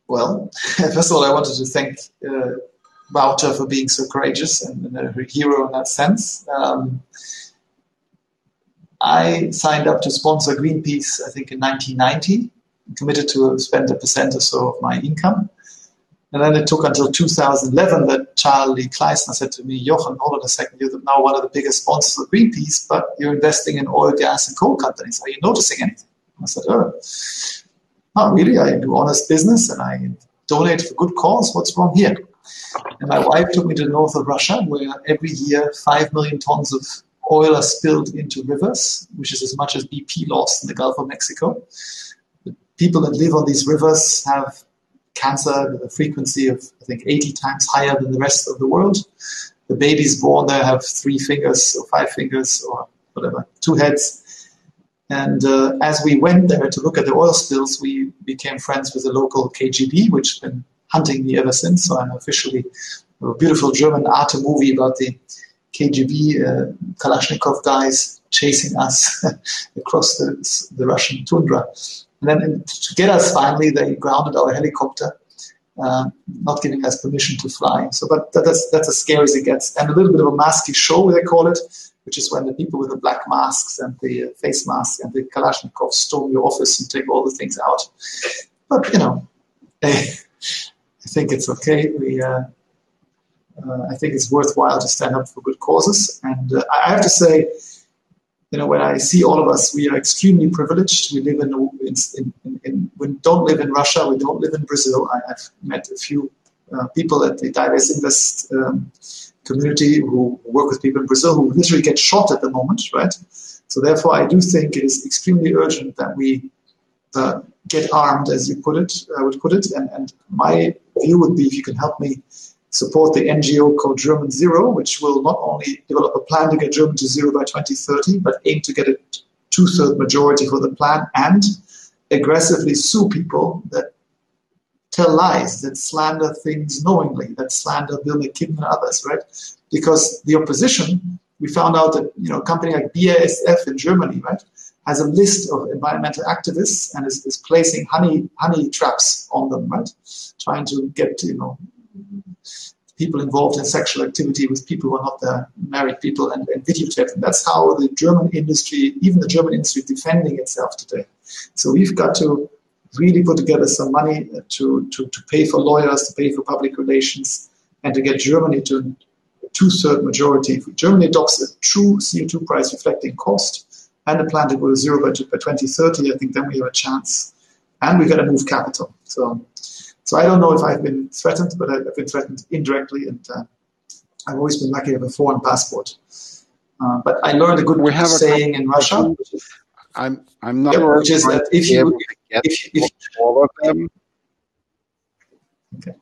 well, [LAUGHS] first of all, I wanted to thank uh, for being so courageous and, and, a hero in that sense. Um, I signed up to sponsor Greenpeace, I think, in 1990, committed to spend a percent or so of my income. And then it took until 2011 that Charly Kleissner said to me, Jochen, hold on a second, you're now one of the biggest sponsors of Greenpeace, but you're investing in oil, gas, and coal companies. Are you noticing anything? I said, oh, not really. I do honest business and I donate for good cause. What's wrong here? And my wife took me to the north of Russia, where every year 5 million tons of oil are spilled into rivers, which is as much as BP lost in the Gulf of Mexico. The people that live on these rivers have cancer with a frequency of, I think, 80 times higher than the rest of the world. The babies born there have three fingers or five fingers or whatever, two heads. And uh, as we went there to look at the oil spills, we became friends with the local KGB, which has been hunting me ever since. So I'm officially a beautiful German art movie about the KGB uh, Kalashnikov guys chasing us [LAUGHS] across the, the Russian tundra. And then to get us finally, they grounded our helicopter, uh, not giving us permission to fly. So, but that's that's as scary as it gets. And a little bit of a masky show, they call it, which is when the people with the black masks and the face masks and the Kalashnikov storm your office and take all the things out. But you know, [LAUGHS] I, think it's okay. We. Uh, uh, I think it's worthwhile to stand up for good causes. And uh, I have to say, you know, when I see all of us, we are extremely privileged. We live in, in, in, in we don't live in Russia, we don't live in Brazil. I, have met a few uh, people at the Divest um, community who work with people in Brazil who literally get shot at the moment, right? So therefore, I do think it is extremely urgent that we uh, get armed, as you put it, I would put it. And, and my view would be if you can help me support the NGO called German Zero, which will not only develop a plan to get Germany to zero by 2030, but aim to get a two-third majority for the plan and aggressively sue people that tell lies, that slander things knowingly, that slander Bill McKibben and others, right? Because the opposition, we found out that you know a company like BASF in Germany, right, has a list of environmental activists and is, is placing honey honey traps on them, right, trying to get you know people involved in sexual activity with people who are not their married people and, and videotape them. That's how the German industry, even the German industry, defending itself today. So we've got to really put together some money to, to, to pay for lawyers, to pay for public relations, and to get Germany to a two-third majority. If Germany adopts a true CO2 price reflecting cost and a plan to go to zero by, by 2030, I think then we have a chance. And we've got to move capital. So so I don't know if I've been threatened, but I've been threatened indirectly, and uh, I've always been lucky to have a foreign passport. Uh, but I learned a good we have saying in Russia. I'm I'm not yeah, sure which is that if you if, if, all of them. Okay.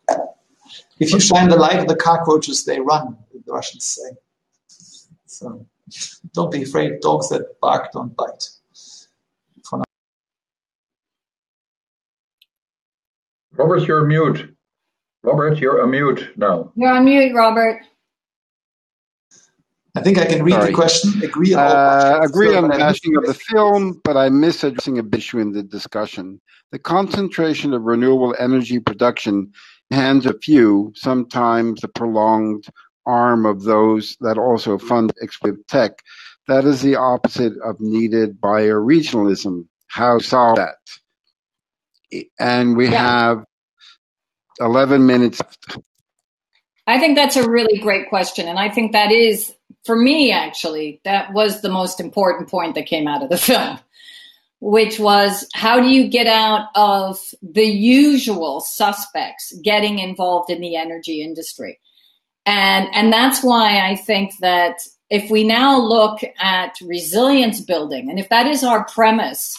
If you shine the light on the cockroaches, they run. The Russians say. So don't be afraid. Dogs that bark don't bite. Robert, you're mute. Robert, you're on mute now. You're on mute, Robert. I think I can read Sorry. the question. Agree on uh, agree on bashing of the film, but I miss addressing a issue in the discussion. The concentration of renewable energy production hands a few, sometimes the prolonged arm of those that also fund exploitative tech. That is the opposite of needed bioregionalism. How solve that? and we yeah. have 11 minutes I think that's a really great question. And I think that is, for me, actually, that was the most important point that came out of the [LAUGHS] film, which was how do you get out of the usual suspects getting involved in the energy industry? And, and that's why I think that if we now look at resilience building, and if that is our premise,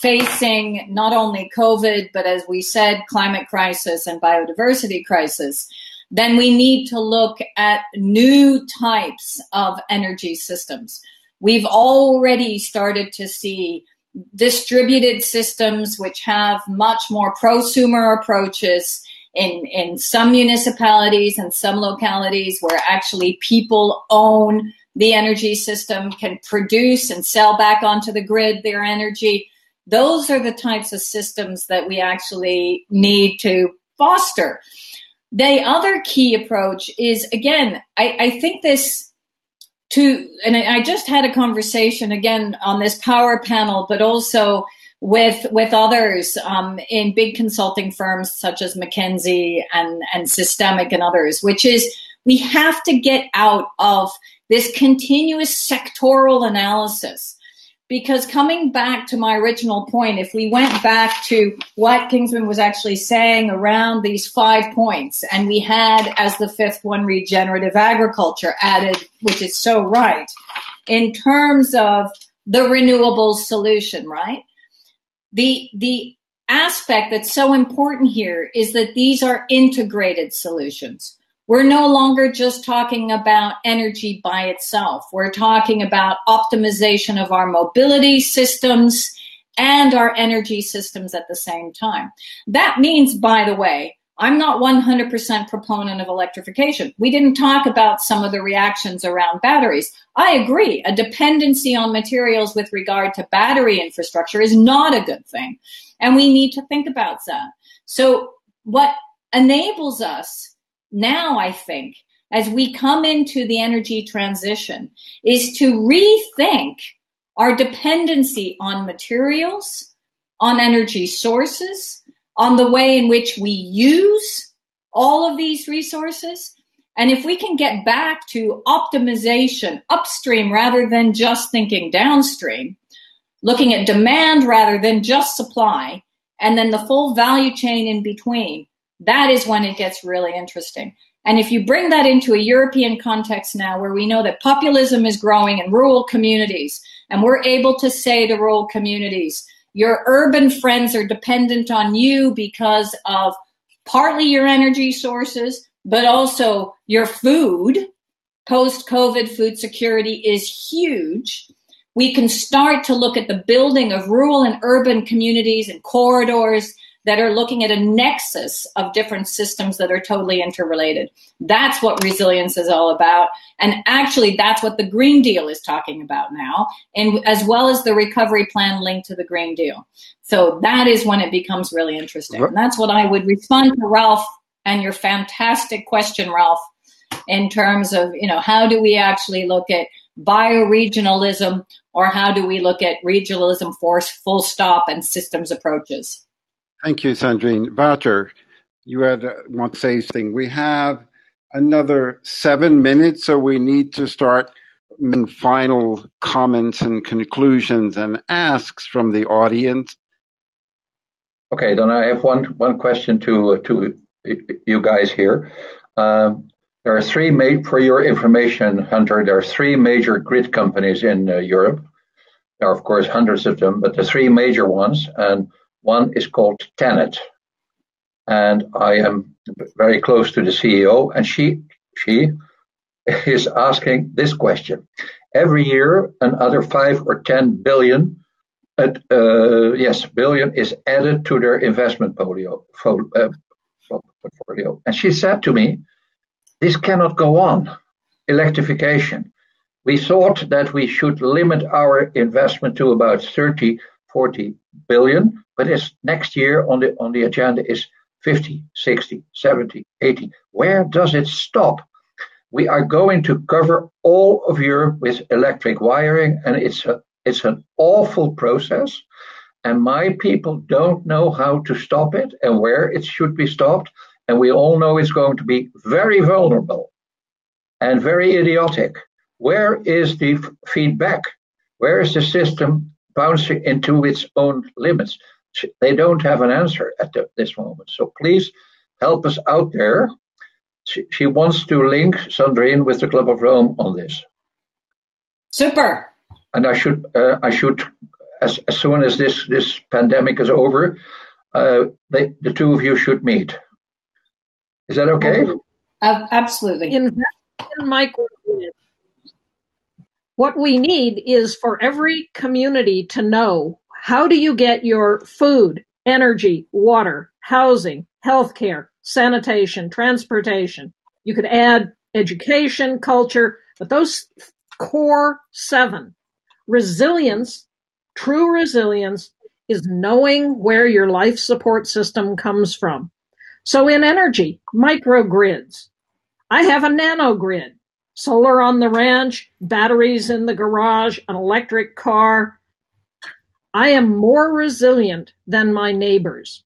facing not only COVID, but as we said, climate crisis and biodiversity crisis, then we need to look at new types of energy systems. We've already started to see distributed systems which have much more prosumer approaches in, in some municipalities and some localities where actually people own the energy system, can produce and sell back onto the grid their energy. Those are the types of systems that we actually need to foster. The other key approach is again, I, I think this to, and I just had a conversation again on this power panel, but also with with others um, in big consulting firms such as McKinsey and and SYSTEMIQ and others, which is we have to get out of this continuous sectoral analysis because coming back to my original point, if we went back to what Kingsmill was actually saying around these five points, and we had as the fifth one regenerative agriculture added, which is so right, in terms of the renewables solution, right? The the aspect that's so important here is that these are integrated solutions. We're no longer just talking about energy by itself. We're talking about optimization of our mobility systems and our energy systems at the same time. That means, by the way, I'm not 100% proponent of electrification. We didn't talk about some of the reactions around batteries. I agree. A dependency on materials with regard to battery infrastructure is not a good thing. And we need to think about that. So what enables us now, I think, as we come into the energy transition, is to rethink our dependency on materials, on energy sources, on the way in which we use all of these resources. And if we can get back to optimization upstream rather than just thinking downstream, looking at demand rather than just supply, and then the full value chain in between, that is when it gets really interesting. And if you bring that into a European context now, where we know that populism is growing in rural communities, and we're able to say to rural communities, your urban friends are dependent on you because of partly your energy sources, but also your food. Post COVID food security is huge. We can start to look at the building of rural and urban communities and corridors that are looking at a nexus of different systems that are totally interrelated. That's what resilience is all about. And actually, that's what the Green Deal is talking about now, and as well as the recovery plan linked to the Green Deal. So that is when it becomes really interesting. And that's what I would respond to Ralph and your fantastic question, Ralph, in terms of, you know, how do we actually look at bioregionalism or how do we look at regionalism force full stop and systems approaches? Thank you, Sandrine. Wouter, you had uh, want to say something. We have another seven minutes, so we need to start final comments and conclusions and asks from the audience. Okay, then I have one one question to uh, to you guys here. Um, there are three made for your information, Hunter. There are three major grid companies in uh, Europe. There are of course hundreds of them, but the three major ones and one is called TenneT, and I am very close to the CEO, and she she [LAUGHS] is asking this question. Every year, another five or ten billion, uh, uh, yes, billion is added to their investment uh, portfolio. And she said to me, "This cannot go on. Electrification. We thought that we should limit our investment to about 30, 40 billion, but it's next year on the on the agenda is 50, 60, 70, 80. Where does it stop? We are going to cover all of Europe with electric wiring, and it's a it's an awful process. And my people don't know how to stop it and where it should be stopped. And we all know it's going to be very vulnerable and very idiotic. Where is the f- feedback? Where is the system bouncing into its own limits? they don't have an answer at the, this moment. So please help us out there. She, she wants to link Sandrine with the Club of Rome on this. Super. And I should, uh, I should, as, as soon as this this pandemic is over, uh, they, the two of you should meet. Is that okay? Uh, absolutely. Invest in microgrid. What we need is for every community to know how do you get your food, energy, water, housing, healthcare, sanitation, transportation? You could add education, culture, but those core seven. Resilience, true resilience, is knowing where your life support system comes from. So in energy, microgrids. I have a nanogrid, solar on the ranch, batteries in the garage, an electric car. I am more resilient than my neighbors.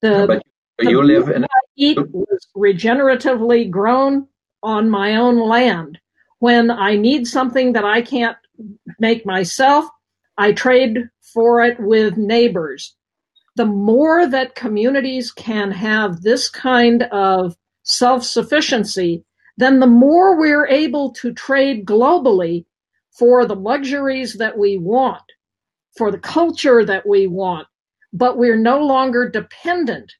The, but, you live in. I eat was regeneratively grown on my own land. When I need something that I can't make myself, I trade for it with neighbors. The more that communities can have this kind of self sufficiency, then the more we're able to trade globally for the luxuries that we want, for the culture that we want, but we're no longer dependent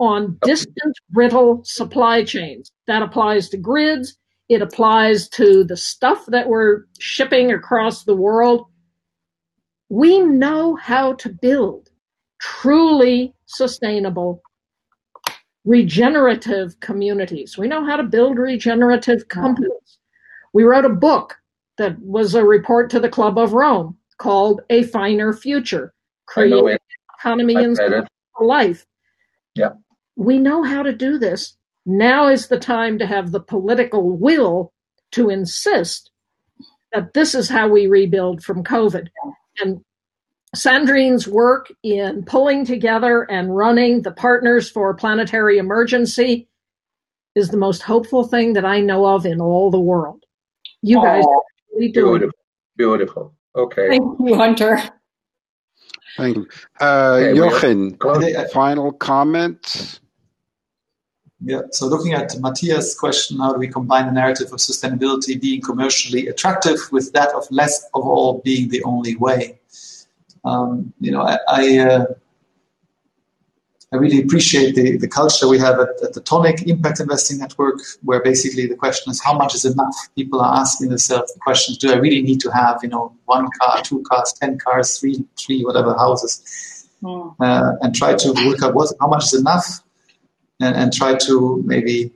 on distant, brittle supply chains. That applies to grids. It applies to the stuff that we're shipping across the world. We know how to build truly sustainable, regenerative communities. We know how to build regenerative companies. We wrote a book that was a report to the Club of Rome called A Finer Future, Creating Economy and Life. Yeah we know how to do this. Now is the time to have the political will to insist that this is how we rebuild from COVID. And Sandrine's work in pulling together and running the Partners for Planetary Emergency is the most hopeful thing that I know of in all the world. You guys oh, really beautiful, beautiful. Okay. Thank you, Hunter. Thank you. Uh, okay, Jochen, final comments? Yeah, so looking at Matthias' question, how do we combine the narrative of sustainability being commercially attractive with that of less of all being the only way? Um, you know, I, I, uh, I, really appreciate the, the culture we have at, at, the Toniic Impact Investing Network, where basically the question is how much is enough? People are asking themselves the question, do I really need to have, you know, one car, two cars, 10 cars, three, three, whatever houses? Mm. Uh, and try to work out what, how much is enough and, and try to maybe.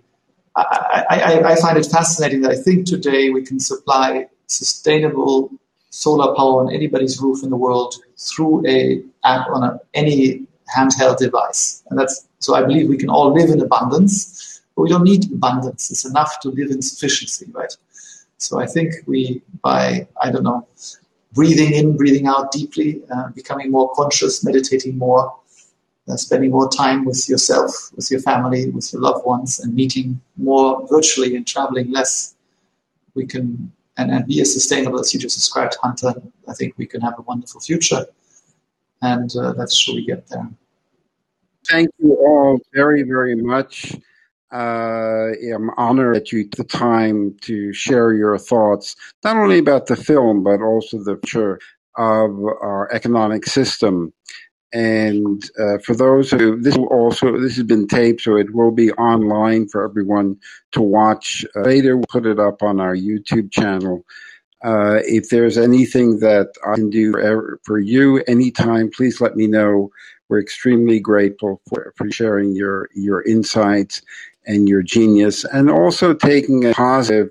I, I, I find it fascinating that I think today we can supply sustainable solar power on anybody's roof in the world through a app on a, any handheld device, and that's so. I believe we can all live in abundance, but we don't need abundance. It's enough to live in sufficiency, right? So I think we, by I don't know, breathing in, breathing out deeply, uh, becoming more conscious, meditating more, uh, spending more time with yourself, with your family, with your loved ones, and meeting more virtually and traveling less, we can and, and be as sustainable as you just described, Hunter. I think we can have a wonderful future, and uh, let's sure we get there. Thank you all very, very much. Uh, I'm honored that you took the time to share your thoughts, not only about the film, but also the future of our economic system. And uh, for those who this will also this has been taped, so it will be online for everyone to watch. Uh, later, we'll put it up on our YouTube channel. Uh, if there's anything that I can do for, for, you anytime, please let me know. We're extremely grateful for, for sharing your your insights and your genius, and also taking a positive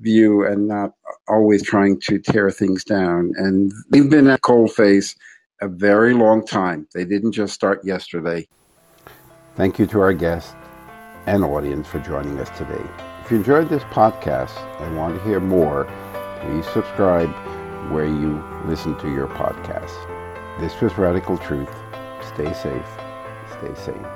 view and not always trying to tear things down. And we've been at Coalface a very long time. They didn't just start yesterday. Thank you to our guest and audience for joining us today. If you enjoyed this podcast and want to hear more, please subscribe where you listen to your podcasts. This was Radical Truth. Stay safe. Stay sane.